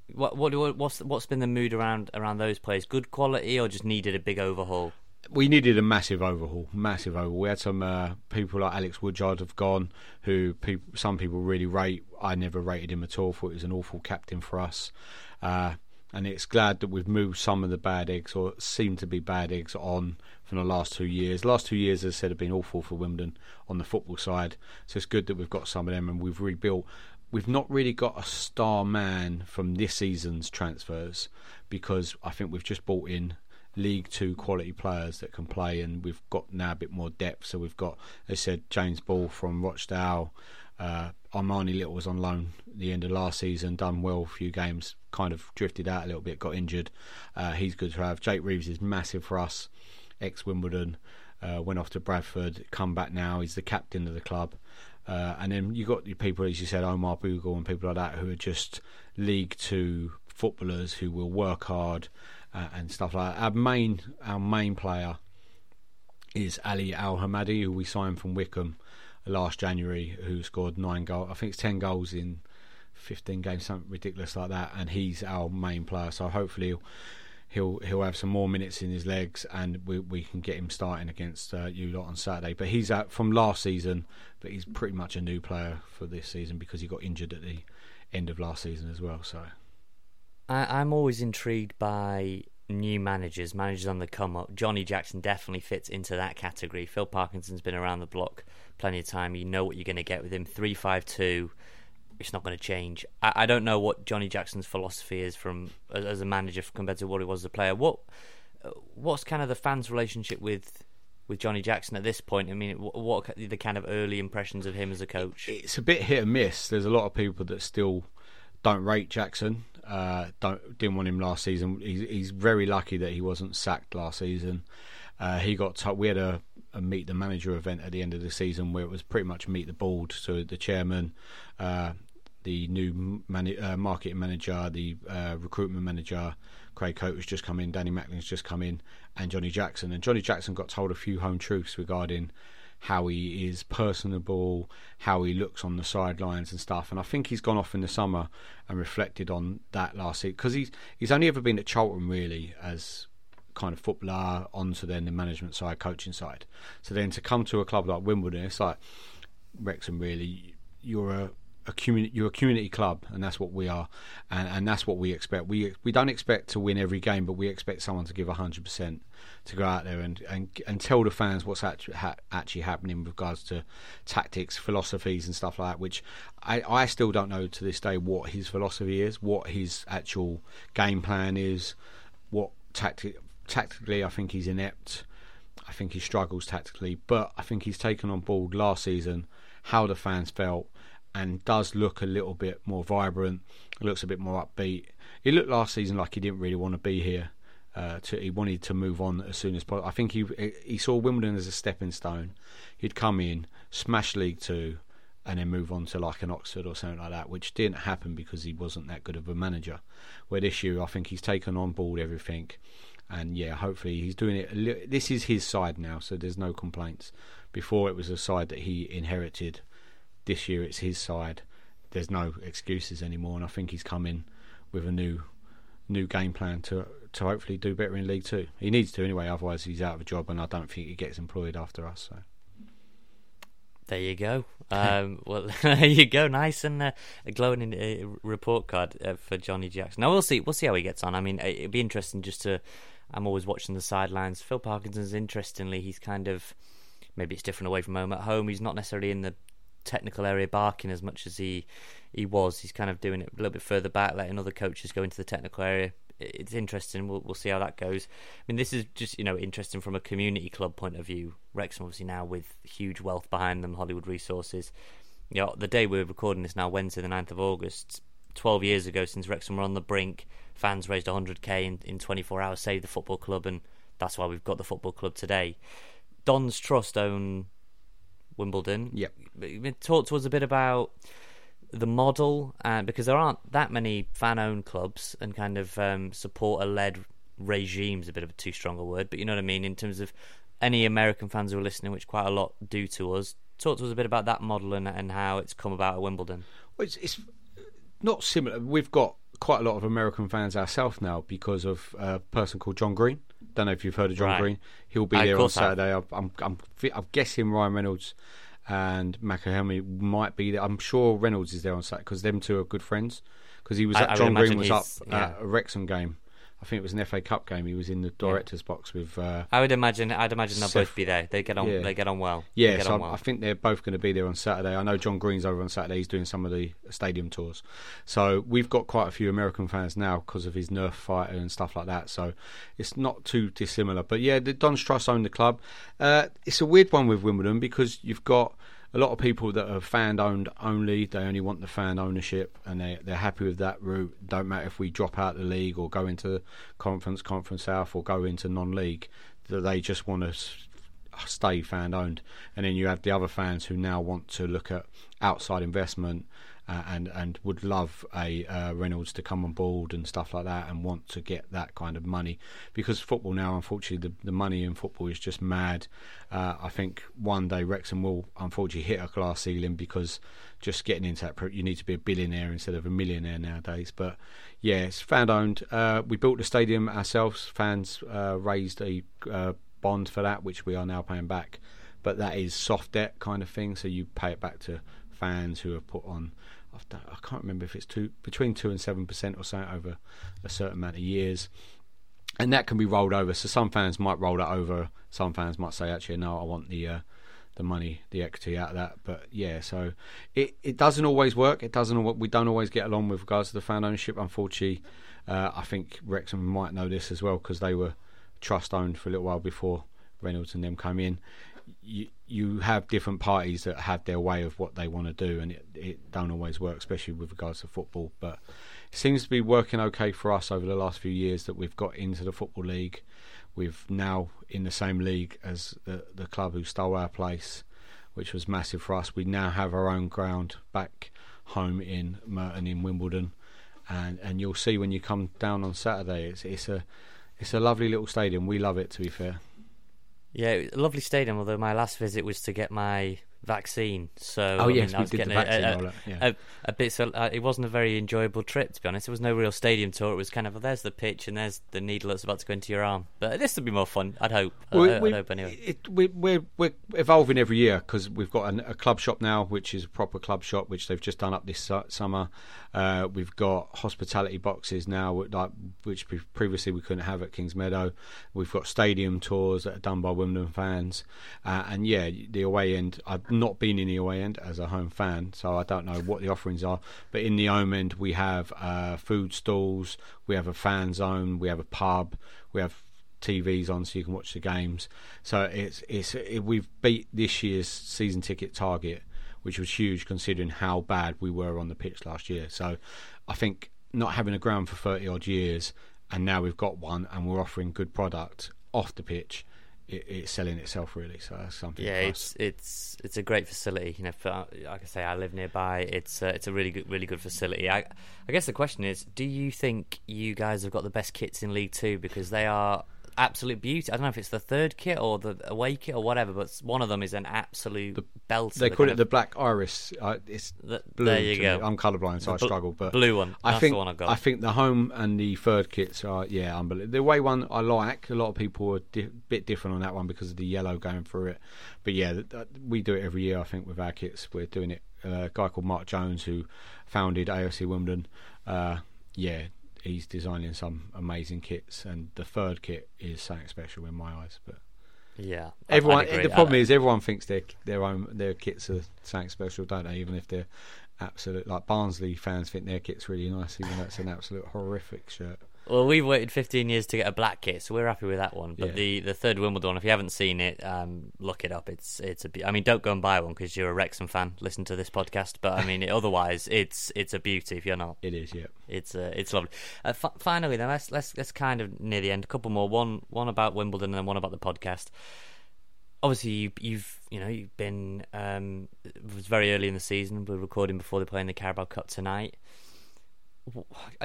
what, what, what, what's what's been the mood around around those players? Good quality, or just needed a big overhaul? we needed a massive overhaul, massive overhaul. We had some uh, people like Alex Woodyard have gone, who some people really rate. I never rated him at all. Thought he was an awful captain for us. Uh, and it's glad that we've moved some of the bad eggs, or seem to be bad eggs, on from the last two years. The last two years, as I said, have been awful for Wimbledon on the football side. So it's good that we've got some of them and we've rebuilt. We've not really got a star man from this season's transfers because I think we've just brought in League Two quality players that can play, and we've got now a bit more depth. So we've got, as I said, James Ball from Rochdale. Uh, Armani Little was on loan the end of last season, done well a few games, kind of drifted out a little bit, got injured. Uh, he's good to have. Jake Reeves is massive for us, ex Wimbledon, uh, went off to Bradford, come back now. He's the captain of the club. Uh, and then you got your people, as you said, Omar Bougiel and people like that, who are just League Two footballers who will work hard uh, and stuff like that. Our main, our main player is Ali Al Hamadi, who we signed from Wycombe last January, who scored nine goals. I think it's ten goals in fifteen games, something ridiculous like that. And he's our main player, so hopefully he'll he'll, he'll have some more minutes in his legs, and we we can get him starting against uh, you lot on Saturday. But he's out from last season, but he's pretty much a new player for this season because he got injured at the end of last season as well. So I, I'm always intrigued by new managers, managers on the come up. Johnny Jackson definitely fits into that category. Phil Parkinson's been around the block plenty of time. You know what you're going to get with him. Three five two. It's not going to change. I, I don't know what Johnny Jackson's philosophy is from as a manager compared to what he was as a player. What uh, what's kind of the fans' relationship with with Johnny Jackson at this point? I mean, what, what the kind of early impressions of him as a coach? It's a bit hit and miss. There's a lot of people that still don't rate Jackson. Uh, don't didn't want him last season. He's, he's very lucky that he wasn't sacked last season. Uh, he got t- we had a, a, meet the manager event at the end of the season where it was pretty much meet the board. So the chairman, uh, the new mani- uh, marketing manager, the uh, recruitment manager, Craig Cote has just come in, Danny Macklin's just come in, and Johnny Jackson. And Johnny Jackson got told a few home truths regarding how he is personable, how he looks on the sidelines and stuff. And I think he's gone off in the summer and reflected on that last season because he's he's only ever been at Charlton really as kind of footballer onto then the management side, coaching side. So then to come to a club like Wimbledon, it's like Wrexham. Really, you're a a community, you're a community club, and that's what we are, and, and that's what we expect. We we don't expect to win every game, but we expect someone to give hundred percent to go out there and, and and tell the fans what's actually ha- actually happening with regards to tactics, philosophies, and stuff like that. Which I I still don't know to this day what his philosophy is, what his actual game plan is, what tactic tactically I think he's inept. I think he struggles tactically, but I think he's taken on board last season how the fans felt and does look a little bit more vibrant. Looks a bit more upbeat. He looked last season like he didn't really want to be here. Uh, to, he wanted to move on as soon as possible. I think he he saw Wimbledon as a stepping stone. He'd come in, smash League Two, and then move on to like an Oxford or something like that, which didn't happen because he wasn't that good of a manager. Where this year, I think he's taken on board everything, and yeah, hopefully he's doing it. This is his side now, so there's no complaints. Before it was a side that he inherited this year it's his side. There's no excuses anymore, and I think he's come in with a new new game plan to to hopefully do better in League Two. He needs to anyway, otherwise he's out of a job, and I don't think he gets employed after us. So. There you go. Um, well, there you go. Nice and uh, a glowing uh, report card uh, for Johnny Jackson. Now we'll see. We'll see how he gets on. I mean, it'd be interesting just to. I'm always watching the sidelines. Phil Parkinson's interestingly, he's kind of maybe it's different away from home. At home, he's not necessarily in the technical area barking as much as he he was. He's kind of doing it a little bit further back, letting other coaches go into the technical area. It's interesting. We'll we'll see how that goes. I mean, this is just you know interesting from a community club point of view. Wrexham obviously now with huge wealth behind them, Hollywood resources. You know, the day we're recording this now, Wednesday, the 9th of August, 12 years ago since Wrexham were on the brink, fans raised 100k in, in 24 hours, saved the football club, and that's why we've got the football club today. Don's Trust own Wimbledon. Yep. Talk to us a bit about the model, uh, because there aren't that many fan-owned clubs and kind of um, supporter-led regimes. A bit of a too strong a word, but you know what I mean. In terms of any American fans who are listening, which quite a lot do to us, talk to us a bit about that model and, and how it's come about at Wimbledon. Well, it's, it's not similar. We've got quite a lot of American fans ourselves now because of a person called John Green. Don't know if you've heard of John Right. Green. He'll be I- there on I. Saturday. I'm, I'm, I'm, I'm guessing Ryan Reynolds and McElhenney might be there. I'm sure Reynolds is there on Saturday because them two are good friends. Because he was I- at I John Green was up he's- at a Wrexham game. I think it was an FA Cup game. He was in the director's box with. Uh, I would imagine. I'd imagine they'll Seth- both be there. They get on. Yeah. They get on well. Yeah, so well. I think they're both going to be there on Saturday. I know John Green's over on Saturday. He's doing some of the stadium tours. So we've got quite a few American fans now because of his Nerdfighter and stuff like that. So it's not too dissimilar. But yeah, the Dons Trust owned the club. Uh, it's a weird one with Wimbledon because you've got a lot of people that are fan owned only. They only want the fan ownership, and they they're happy with that route. Don't matter if we drop out the league or go into conference, conference south, or go into non-league. That they just want to stay fan owned. And then you have the other fans who now want to look at outside investment uh, and and would love a uh, Reynolds to come on board and stuff like that and want to get that kind of money because football now, unfortunately, the, the money in football is just mad. Uh, I think one day Wrexham will unfortunately hit a glass ceiling because just getting into that, you need to be a billionaire instead of a millionaire nowadays. But yeah, it's fan owned. Uh, we built the stadium ourselves. Fans uh, raised a uh, bond for that, which we are now paying back. But that is soft debt kind of thing, so you pay it back to fans who have put on. I can't remember if it's two between two and seven percent or so over a certain amount of years, and that can be rolled over. So some fans might roll that over. Some fans might say, actually, no, I want the uh, the money, the equity out of that. But yeah, so it, it doesn't always work. It doesn't. We don't always get along with regards to the fan ownership. Unfortunately, uh, I think Wrexham might know this as well because they were trust owned for a little while before Reynolds and them came in. You you have different parties that have their way of what they want to do, and it, it don't always work, especially with regards to football. But it seems to be working okay for us over the last few years that we've got into the football league. We've now in the same league as the the club who stole our place, which was massive for us. We now have our own ground back home in Merton in Wimbledon, and and you'll see when you come down on Saturday. It's it's a it's a lovely little stadium. We love it. To be fair, Yeah, it was a lovely stadium. Although my last visit was to get my vaccine. So Oh, I yes, mean, I we was did the getting a- vaccine a, yeah. a, a bit. So uh, it wasn't a very enjoyable trip, to be honest. There was no real stadium tour. It was kind of well, there's the pitch and there's the needle that's about to go into your arm. But this will be more fun. I'd hope. I- we, I'd hope anyway. It, we, we're we're evolving every year because we've got an, a club shop now, which is a proper club shop, which they've just done up this su- summer. Uh, we've got hospitality boxes now, like, which previously we couldn't have at Kings Meadow. We've got stadium tours that are done by Wimbledon fans. Uh, and yeah, the away end, I've not been in the away end as a home fan, so I don't know what the offerings are. But in the home end, we have uh, food stalls, we have a fan zone, we have a pub, we have TVs on so you can watch the games. So it's it's it, we've beat this year's season ticket target, which was huge considering how bad we were on the pitch last year. So I think not having a ground for thirty odd years, and now we've got one, and we're offering good product off the pitch. It's selling itself really. So that's something. Yeah, it's it's it's a great facility. You know, for, like I say, I live nearby. It's uh, it's a really good really good facility. I I guess the question is, do you think you guys have got the best kits in League Two because they are absolute beauty? I don't know if it's the third kit or the away kit or whatever, but one of them is an absolute belter. They The call it of- the black iris. Uh, it's The- blue. there you go. me. I'm colourblind, so The I struggle. But blue one. I That's think the one I've got. I think the home and the third kits are yeah unbelievable. The away one I like. A lot of people are a di- bit different on that one because of the yellow going through it. But yeah, we do it every year. I think with our kits, we're doing it. Uh, a guy called Mark Jones who founded AFC Wimbledon. Uh, yeah. He's designing some amazing kits, and the third kit is something special in my eyes. But Yeah, everyone. The problem I- is everyone thinks their their own their kits are something special, don't they? Even if they're absolute like Barnsley fans think their kit's really nice, even though it's an absolute horrific shirt. Well, we've waited 15 years to get a black kit, so we're happy with that one. But Yeah. the, the third Wimbledon, if you haven't seen it, um, look it up. It's it's a. be- I mean, don't go and buy one because you're a Wrexham fan. Listen to this podcast. But I mean, otherwise, it's it's a beauty. If you're not, It is, yeah. it's uh, it's lovely. Uh, f- finally, then let's let's let's kind of near the end. A couple more. One one about Wimbledon and then one about the podcast. Obviously, you, you've you know you've been. Um, it was very early in the season. We're recording before they're playing the Carabao Cup tonight.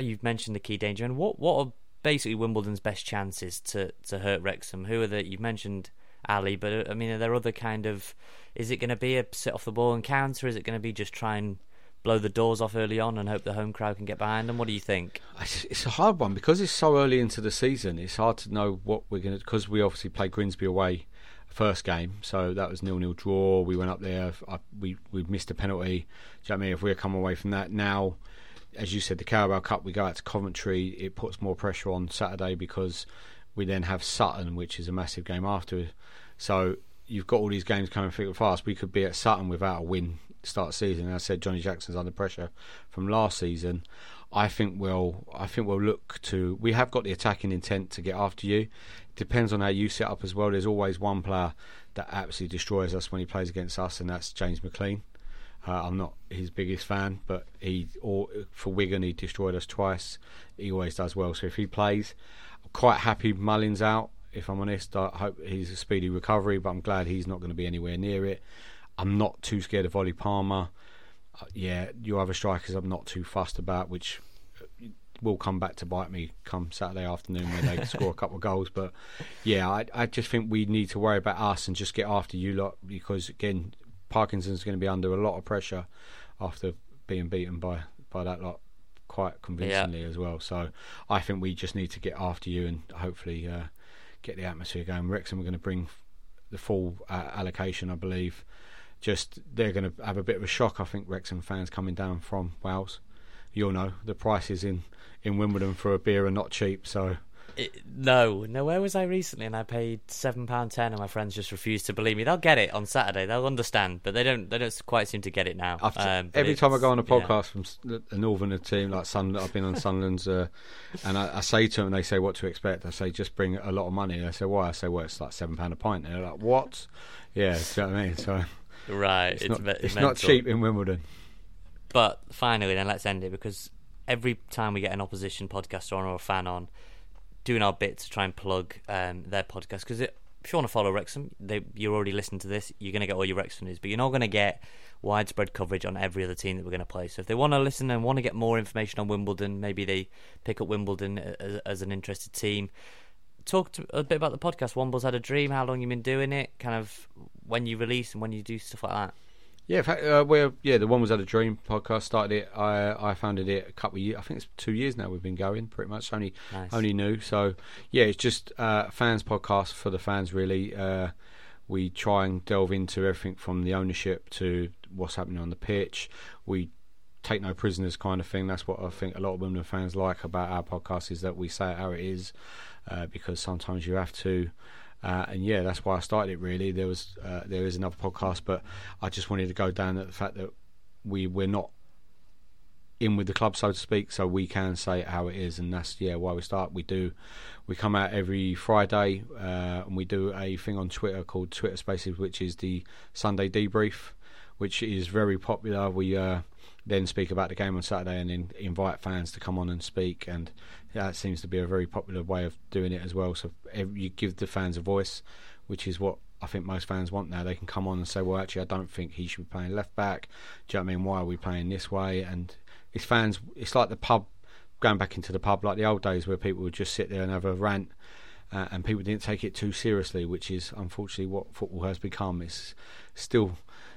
You've mentioned the key danger, and what what are basically Wimbledon's best chances to to hurt Wrexham? Who are the? You've mentioned Ali, but uh, I mean, are there other kind of? Is it going to be a sit off the ball and counter? Is it going to be just try and blow the doors off early on and hope the home crowd can get behind them? What do you think? It's, a hard one because it's so early into the season. It's hard to know what we're going to because we obviously played Grimsby away first game, so that was nil nil draw. We went up there. I, we we missed a penalty. Do you know what I mean? If we're coming away from that now, as you said, the Carabao Cup, we go out to Coventry. It puts more pressure on Saturday because we then have Sutton, which is a massive game after. So you've got all these games coming thick and fast. We could be at Sutton without a win start season. And I said Johnny Jackson's under pressure from last season. I think we'll I think we'll look to we have got the attacking intent to get after you. Depends on how you set up as well. There's always one player that absolutely destroys us when he plays against us, and that's James McClean. Uh, I'm not his biggest fan, but he or for Wigan he destroyed us twice. He always does well. So if he plays, I'm quite happy Mullin's out. If I'm honest, I hope he's a speedy recovery, but I'm glad he's not going to be anywhere near it. I'm not too scared of Ollie Palmer. Uh, yeah, your other strikers I'm not too fussed about, which uh, will come back to bite me come Saturday afternoon when they score a couple of goals. But yeah, I, I just think we need to worry about us and just get after you lot because again, Parkinson's going to be under a lot of pressure after being beaten by by that lot quite convincingly as well. So I think we just need to get after you and hopefully uh, get the atmosphere going. Wrexham are going to bring the full uh, allocation, I believe. Just they're going to have a bit of a shock. I think Wrexham fans coming down from Wales. You'll know the prices in in Wimbledon for a beer are not cheap. So It, no, no. Where was I recently? And I paid seven pound ten, and my friends just refused to believe me. They'll get it on Saturday. They'll understand, but they don't. They don't quite seem to get it now. Um, every time I go on a yeah. podcast from s- a northern team like Sun, I've been on Sunderland's, uh, and I, I say to them, they say what to expect. I say just bring a lot of money. They say why? I say well, it's like seven pound a pint. And they're like what? Yeah, do you know what I mean? So Right, it's, it's not me- it's mental. not cheap in Wimbledon. But finally, then let's end it because every time we get an opposition podcaster on or a fan on, doing our bit to try and plug um, their podcast because if you want to follow Wrexham, they, you're already listening to this. You're going to get all your Wrexham news, but you're not going to get widespread coverage on every other team that we're going to play. So if they want to listen and want to get more information on Wimbledon, maybe they pick up Wimbledon as, as an interested team. Talk to, a bit about the podcast. Wombles had a dream. How long you been doing it? Kind of when you release and when you do stuff like that. Yeah, uh, we're yeah. The Wombles had a dream podcast. Started it. I I founded it a couple of years. I think it's two years now. We've been going pretty much. Only Nice. only new. So yeah, it's just uh, fans podcast for the fans. Really, uh, we try and delve into everything from the ownership to what's happening on the pitch. We take no prisoners, kind of thing. That's what I think a lot of Wimbledon fans like about our podcast is that we say it how it is, uh, because sometimes you have to. Uh, and yeah, that's why I started it. Really, there was uh, there is another podcast, but I just wanted to go down at the fact that we we're not in with the club, so to speak, so we can say it how it is, and that's yeah why we start. We do, we come out every Friday, uh, and we do a thing on Twitter called Twitter Spaces, which is the Sunday debrief, which is very popular. We uh, then speak about the game on Saturday, and then invite fans to come on and speak, and that seems to be a very popular way of doing it as well. So you give the fans a voice, which is what I think most fans want now. They can come on and say, "Well, actually, I don't think he should be playing left back." Do you know what I mean? Why are we playing this way? And it's fans. It's like the pub, going back into the pub, like the old days where people would just sit there and have a rant, uh, and people didn't take it too seriously, which is unfortunately what football has become. It's still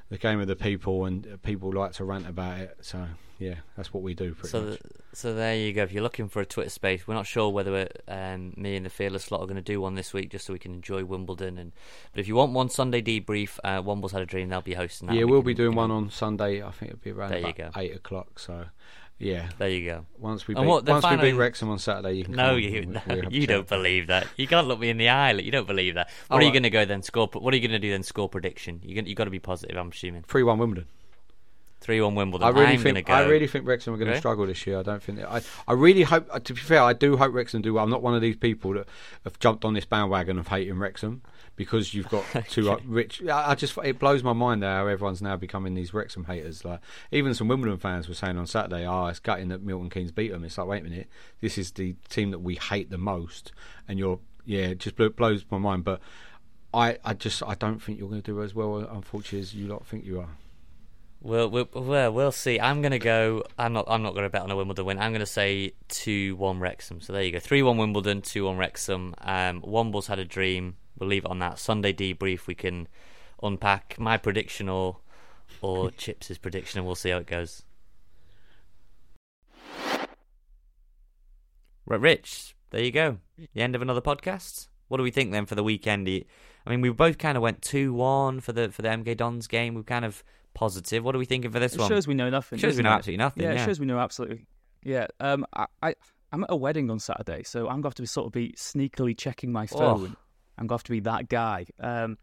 the game of the people, and people like to rant about it. So yeah, that's what we do pretty So, much. so there you go. If you're looking for a Twitter space, we're not sure whether we're, um, me and the fearless lot are going to do one this week, just so we can enjoy Wimbledon. And but if you want one Sunday debrief, uh, Wombles had a dream. They'll be hosting that. yeah, We we'll can- be doing one on Sunday. I think it'll be around There you about go. eight o'clock. So yeah, There you go. once we beat, what once we beat Wrexham on Saturday, you can No, you no, we'll have a you don't believe that. You can't look me in the eye. Like, you don't believe that. What Oh, are you going to go then? Score? What are you going to do then? Score prediction. You you got to be positive. I'm assuming three one Wimbledon. three one Wimbledon. I really am think go. I really think Wrexham are going to Okay. struggle this year. I don't think that, I I really hope. uh, To be fair, I do hope Wrexham do well. I'm not one of these people that have jumped on this bandwagon of hating Wrexham because you've got two uh, rich. I I just it blows my mind how everyone's now becoming these Wrexham haters. Like even some Wimbledon fans were saying on Saturday, "Oh, it's gutting that Milton Keynes beat them." It's like, wait a minute, this is the team that we hate the most, and you're yeah, it just blows my mind. But I I just I don't think you're going to do as well, unfortunately, as you lot think you are. We'll, we'll, well, we'll see. I'm going to go. I'm not. I'm not going to bet on a Wimbledon win. I'm going to say two one Wrexham. So there you go. Three one Wimbledon. Two one Wrexham. Um, Wombles had a dream. We'll leave it on that. Sunday debrief. We can unpack my prediction or or Chips's prediction, and we'll see how it goes. Right, Rich. There you go. The end of another podcast. What do we think then for the weekend? I mean, we both kind of went two one for the for the MK Dons game. We kind of positive. What are we thinking for this It one? shows we know nothing. Shows we know it? absolutely nothing. Yeah, Yeah, it shows we know absolutely. Yeah. Um. I, I I'm at a wedding on Saturday, so I'm going to have to be sort of be sneakily checking my Oh. phone. I'm going to have to be that guy. Um.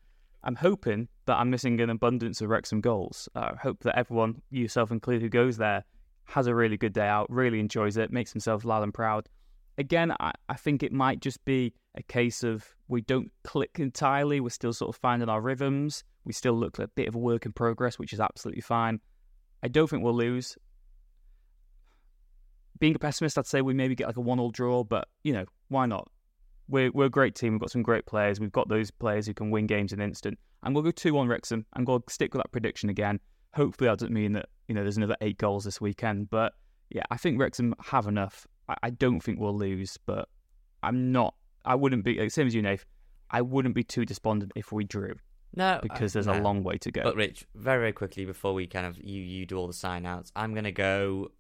I'm hoping that I'm missing an abundance of Wrexham goals. Uh, I hope that everyone, yourself included, who goes there, has a really good day out, really enjoys it, makes themselves loud and proud. Again, I, I think it might just be a case of we don't click entirely. We're still sort of finding our rhythms. We still look like a bit of a work in progress, which is absolutely fine. I don't think we'll lose. Being a pessimist, I'd say we maybe get like a one-all draw, but you know why not? We're we're a great team. We've got some great players. We've got those players who can win games in an instant. And we'll go two-one Wrexham. I'm going to stick with that prediction again. Hopefully, that doesn't mean that you know there's another eight goals this weekend. But yeah, I think Wrexham have enough. I, I don't think we'll lose, but I'm not. I wouldn't be same as you, Nath. I wouldn't be too despondent if we drew No, because there's uh, a long way to go. But Rich, very very quickly before we kind of you you do all the sign outs, I'm gonna go.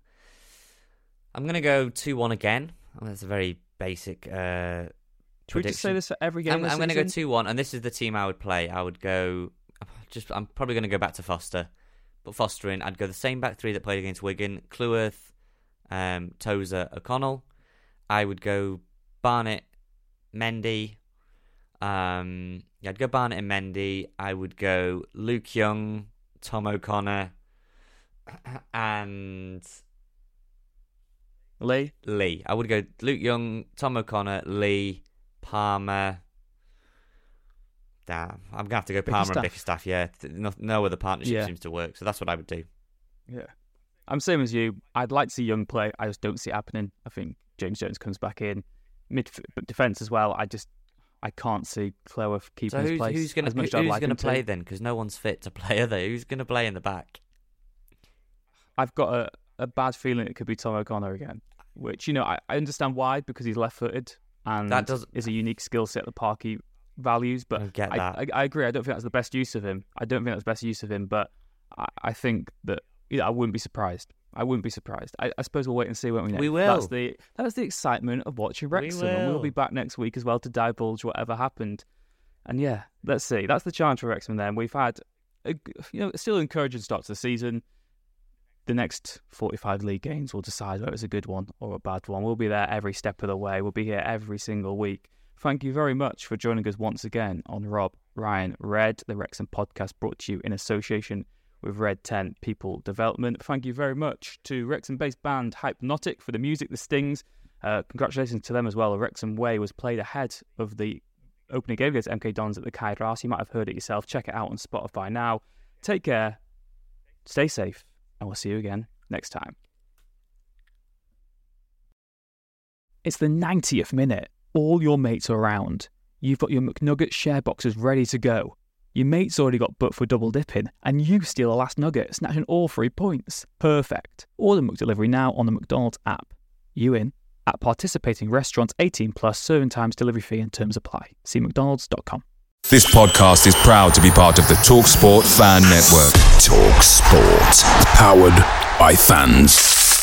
I'm gonna go two one again. That's a very basic. Uh, Should we just say this for every game? I'm, I'm going to go two one, and this is the team I would play. I would go. Just I'm probably going to go back to Foster, but Foster in. I'd go the same back three that played against Wigan: Cleworth, um, Tozer, O'Connell. I would go Barnett, Mendy. Um, yeah, I'd go Barnett and Mendy. I would go Luke Young, Tom O'Connor, and Lee. Lee. I would go Luke Young, Tom O'Connor, Lee, Palmer. Damn, I'm gonna have to go Palmer and Bickerstaff. Bickerstaff. Yeah, no, no other partnership Yeah. seems to work, so that's what I would do. Yeah. I'm same as you. I'd like to see Young play. I just don't see it happening. I think James Jones comes back in mid defense as well. I just I can't see Cleworth keeping So his who's, place who's gonna who- like gonna play then? Because no one's fit to play, are they? Who's gonna play in the back? I've got a, a bad feeling it could be Tom O'Connor again. Which you know I, I understand why because he's left-footed and That does- is a unique skill set that Parky values. But I get I, that. I, I agree. I don't think that's the best use of him. I don't think that's the best use of him. But I, I think that yeah, I wouldn't be surprised. I wouldn't be surprised. I, I suppose we'll wait and see, won't we? Nick? We will. That's the that's the excitement of watching Wrexham, and we'll be back next week as well to divulge whatever happened. And yeah, let's see. That's the challenge for Wrexham. Then we've had, a, you know, still encouraging start to the season. The next 45 league games will decide whether it's a good one or a bad one. We'll be there every step of the way. We'll be here every single week. Thank you very much for joining us once again on Rob Ryan Red, the Wrexham podcast brought to you in association with red10 People Development. Thank you very much to Wrexham based band Hypenotic for the music, the stings. Uh, congratulations to them as well. Wrexham Way was played ahead of the opening game against MK Dons at the Cae Ras. You might have heard it yourself. Check it out on Spotify now. Take care, stay safe, and we'll see you again next time. It's the 90th minute. All your mates are around. You've got your McNugget share boxes ready to go. Your mate's already got booked for double dipping, and you steal the last nugget, snatching all three points. Perfect. Order McDelivery now on the McDonald's app. You in? At participating restaurants 18 plus serving times, delivery fee and terms apply. See McDonald's.com. This podcast is proud to be part of the TalkSport Fan Network. TalkSport. Powered by fans.